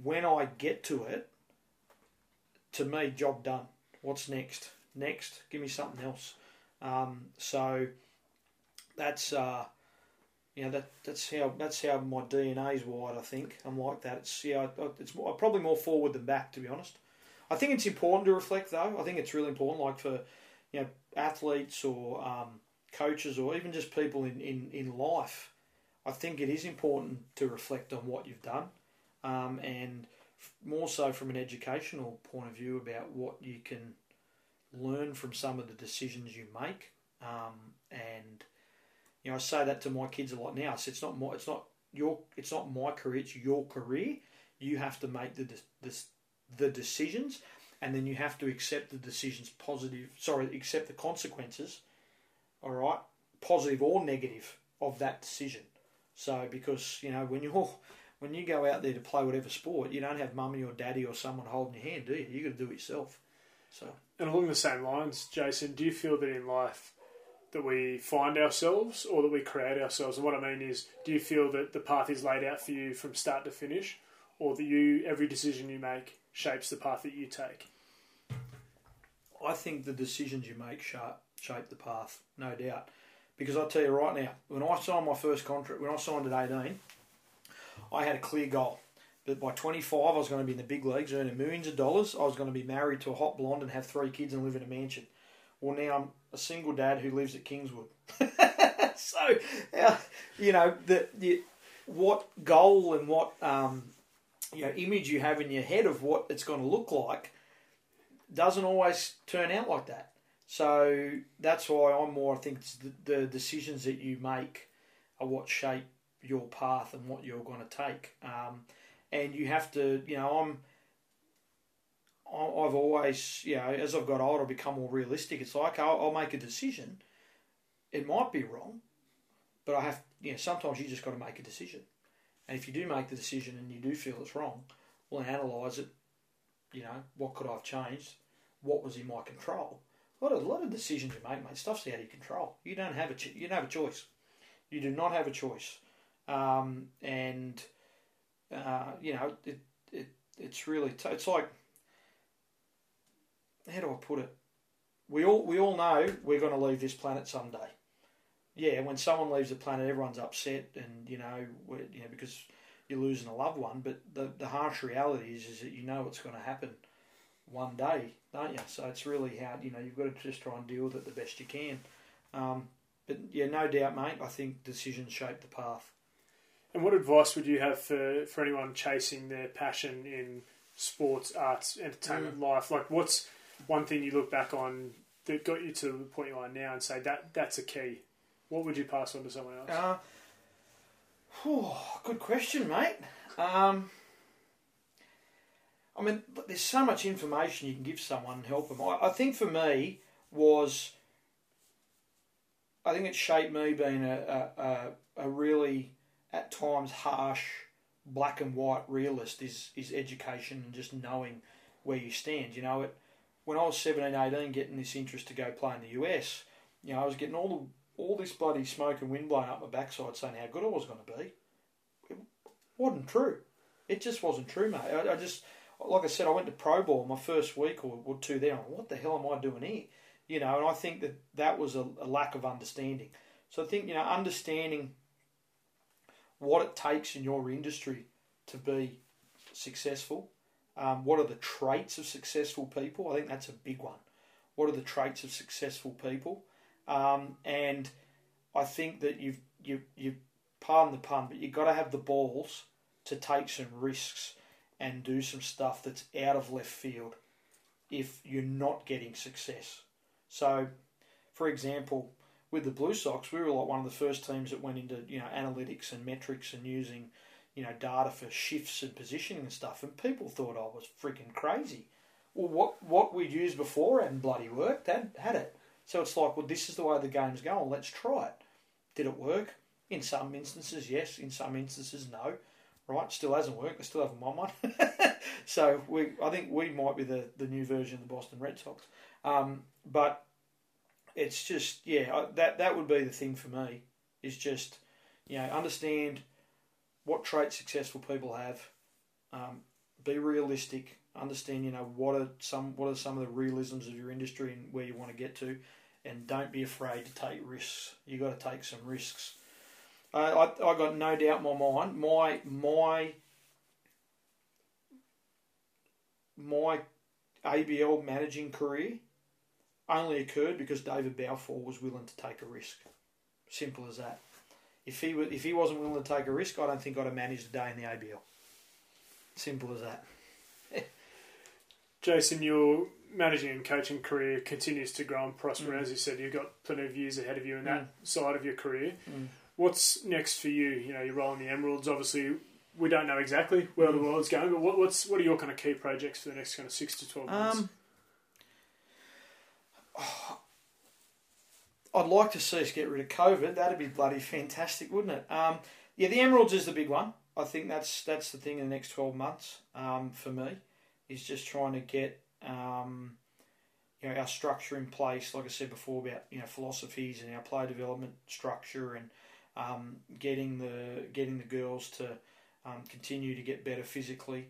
when I get to it, to me, job done. What's next? Next, give me something else. Um, so that's uh, you know that that's how that's how my DNA is wired. I think I'm like that. It's yeah, it's more, probably more forward than back, to be honest. I think it's important to reflect, though. I think it's really important, like for you know athletes or um, coaches or even just people in, in, in life. I think it is important to reflect on what you've done, um, and more so from an educational point of view about what you can learn from some of the decisions you make. Um, and you know, I say that to my kids a lot now. Say it's not my, it's not your, it's not my career. It's your career. You have to make the the, the decisions, and then you have to accept the decisions positive. Sorry, accept the consequences. All right, positive or negative of that decision. So because you know when you're when you go out there to play whatever sport, you don't have mummy or daddy or someone holding your hand, do you? You got to do it yourself. So And along the same lines, Jason, do you feel that in life that we find ourselves or that we create ourselves? And what I mean is, do you feel that the path is laid out for you from start to finish, or that you every decision you make shapes the path that you take? I think the decisions you make shape, shape the path, no doubt. Because I'll tell you right now, when I signed my first contract, when I signed at 18, I had a clear goal. That by 25, I was going to be in the big leagues, earning millions of dollars. I was going to be married to a hot blonde and have three kids and live in a mansion. Well, now I'm a single dad who lives at Kingswood. so, you know, the, the, what goal and what um, you know image you have in your head of what it's going to look like doesn't always turn out like that. So that's why I'm more. I think the, the decisions that you make are what shape your path and what you're going to take. Um, and you have to, you know, I'm. I've always, you know, as I've got older, become more realistic. It's like I'll, I'll make a decision. It might be wrong, but I have, you know, sometimes you just got to make a decision. And if you do make the decision and you do feel it's wrong, well, analyse it. You know, what could I have changed? What was in my control? A lot of, a lot of decisions you make, mate, stuff's out of your control. You don't have a, you don't have a choice. You do not have a choice. Um, and uh, you know, it, it it's really t- it's like how do I put it? We all we all know we're going to leave this planet someday. Yeah, when someone leaves the planet, everyone's upset, and you know, you know because you're losing a loved one. But the the harsh reality is is that you know it's going to happen one day, don't you? So it's really how you know you've got to just try and deal with it the best you can. Um, but yeah, no doubt, mate. I think decisions shape the path. And what advice would you have for, for anyone chasing their passion in sports, arts, entertainment, mm. life? Like, what's one thing you look back on that got you to the point you are now and say that that's a key? What would you pass on to someone else? Uh, whew, good question, mate. Um, I mean, there's so much information you can give someone and help them. I, I think for me was, I think it shaped me being a, a, a really at times harsh black and white realist is, is education and just knowing where you stand. You know, it, when I was 17, 18, getting this interest to go play in the US, you know, I was getting all the all this bloody smoke and wind blowing up my backside saying how good I was going to be. It wasn't true. It just wasn't true, mate. I, I just, like I said, I went to Pro Ball my first week or, or two there. what the hell am I doing here? You know, and I think that that was a, a lack of understanding. So I think, you know, understanding what it takes in your industry to be successful. Um, what are the traits of successful people? I think that's a big one. What are the traits of successful people? Um, and I think that you've you you pardon the pun, but you've got to have the balls to take some risks and do some stuff that's out of left field if you're not getting success. So, for example, with the Blue Sox, we were like one of the first teams that went into you know analytics and metrics and using you know data for shifts and positioning and stuff, and people thought I was freaking crazy. Well, what what we'd used before hadn't bloody worked, had had it. So it's like, well, this is the way the game's going. Let's try it. Did it work? In some instances, yes. In some instances, no. Right? Still hasn't worked. They still haven't won one. so we, I think we might be the, the new version of the Boston Red Sox. Um, but it's just yeah that that would be the thing for me is just you know understand what traits successful people have um, be realistic understand you know what are some what are some of the realisms of your industry and where you want to get to and don't be afraid to take risks you got to take some risks uh, I, I got no doubt in my mind my my my ABL managing career only occurred because David Balfour was willing to take a risk. Simple as that. If he if he wasn't willing to take a risk, I don't think I'd have managed a day in the ABL. Simple as that. Jason, your managing and coaching career continues to grow and prosper. Mm. As you said, you've got plenty of years ahead of you in that mm. side of your career. Mm. What's next for you? You know, you're rolling the Emeralds. Obviously, we don't know exactly where the mm. world's going, but what, what's what are your kind of key projects for the next kind of six to twelve months? Um, I'd like to see us get rid of COVID. That'd be bloody fantastic, wouldn't it? Um, yeah, the Emeralds is the big one. I think that's that's the thing in the next twelve months um, for me is just trying to get um, you know our structure in place. Like I said before about you know philosophies and our play development structure and um, getting the getting the girls to um, continue to get better physically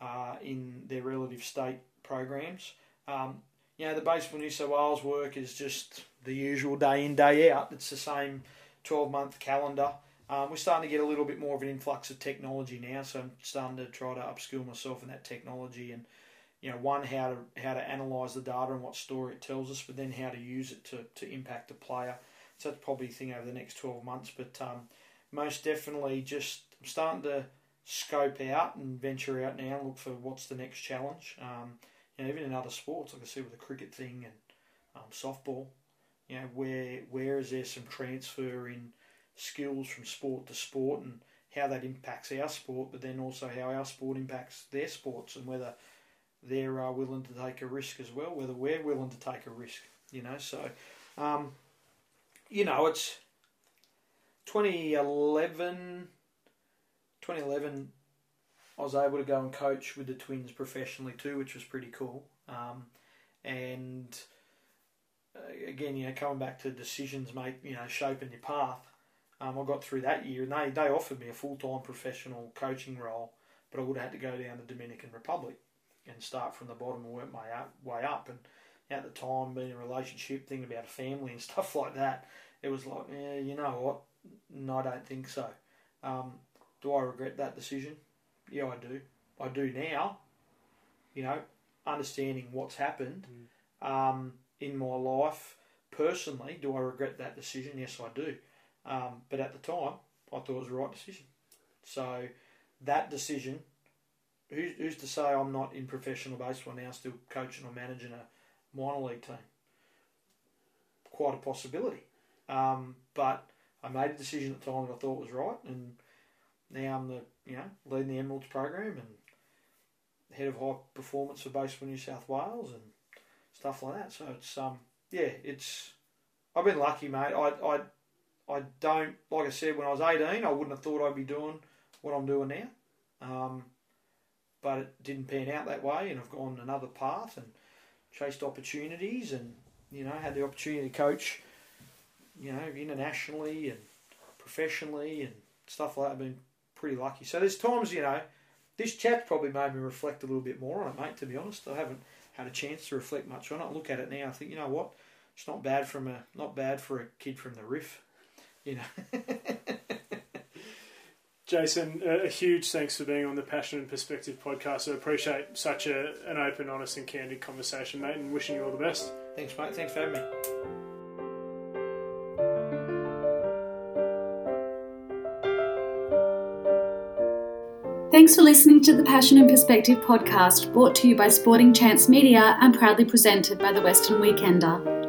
uh, in their relative state programs. Um, you know, the Baseball New South Wales work is just the usual day in, day out. It's the same 12 month calendar. Um, we're starting to get a little bit more of an influx of technology now, so I'm starting to try to upskill myself in that technology and, you know, one, how to how to analyse the data and what story it tells us, but then how to use it to, to impact the player. So that's probably a thing over the next 12 months, but um, most definitely just I'm starting to scope out and venture out now and look for what's the next challenge. Um, you know, even in other sports, like I see with the cricket thing and um, softball, you know, where where is there some transfer in skills from sport to sport and how that impacts our sport, but then also how our sport impacts their sports and whether they're uh, willing to take a risk as well, whether we're willing to take a risk, you know. So, um, you know, it's 2011, 2011 I was able to go and coach with the twins professionally too, which was pretty cool. Um, and again, you know, coming back to decisions, make you know, shaping your path. Um, I got through that year, and they, they offered me a full time professional coaching role, but I would have had to go down to Dominican Republic and start from the bottom and work my up, way up. And at the time, being in a relationship, thinking about a family and stuff like that, it was like, yeah, you know what? No, I don't think so. Um, do I regret that decision? Yeah, I do. I do now. You know, understanding what's happened mm. um, in my life personally. Do I regret that decision? Yes, I do. Um, but at the time, I thought it was the right decision. So that decision, who's, who's to say I'm not in professional baseball now, still coaching or managing a minor league team? Quite a possibility. Um, but I made a decision at the time that I thought was right, and now I'm the you know leading the Emeralds program and head of high performance for Baseball New South Wales and stuff like that. So it's um yeah it's I've been lucky, mate. I I I don't like I said when I was 18, I wouldn't have thought I'd be doing what I'm doing now. Um, but it didn't pan out that way, and I've gone another path and chased opportunities, and you know had the opportunity to coach, you know, internationally and professionally and stuff like that. I've been pretty lucky. So there's times, you know, this chat's probably made me reflect a little bit more on it, mate. To be honest, I haven't had a chance to reflect much on it. I look at it now, I think, you know what, it's not bad from a not bad for a kid from the Riff, you know. Jason, a huge thanks for being on the Passion and Perspective podcast. I appreciate such a, an open, honest, and candid conversation, mate, and wishing you all the best. Thanks, mate. Thanks for having me. Thanks for listening to the Passion and Perspective podcast, brought to you by Sporting Chance Media and proudly presented by the Western Weekender.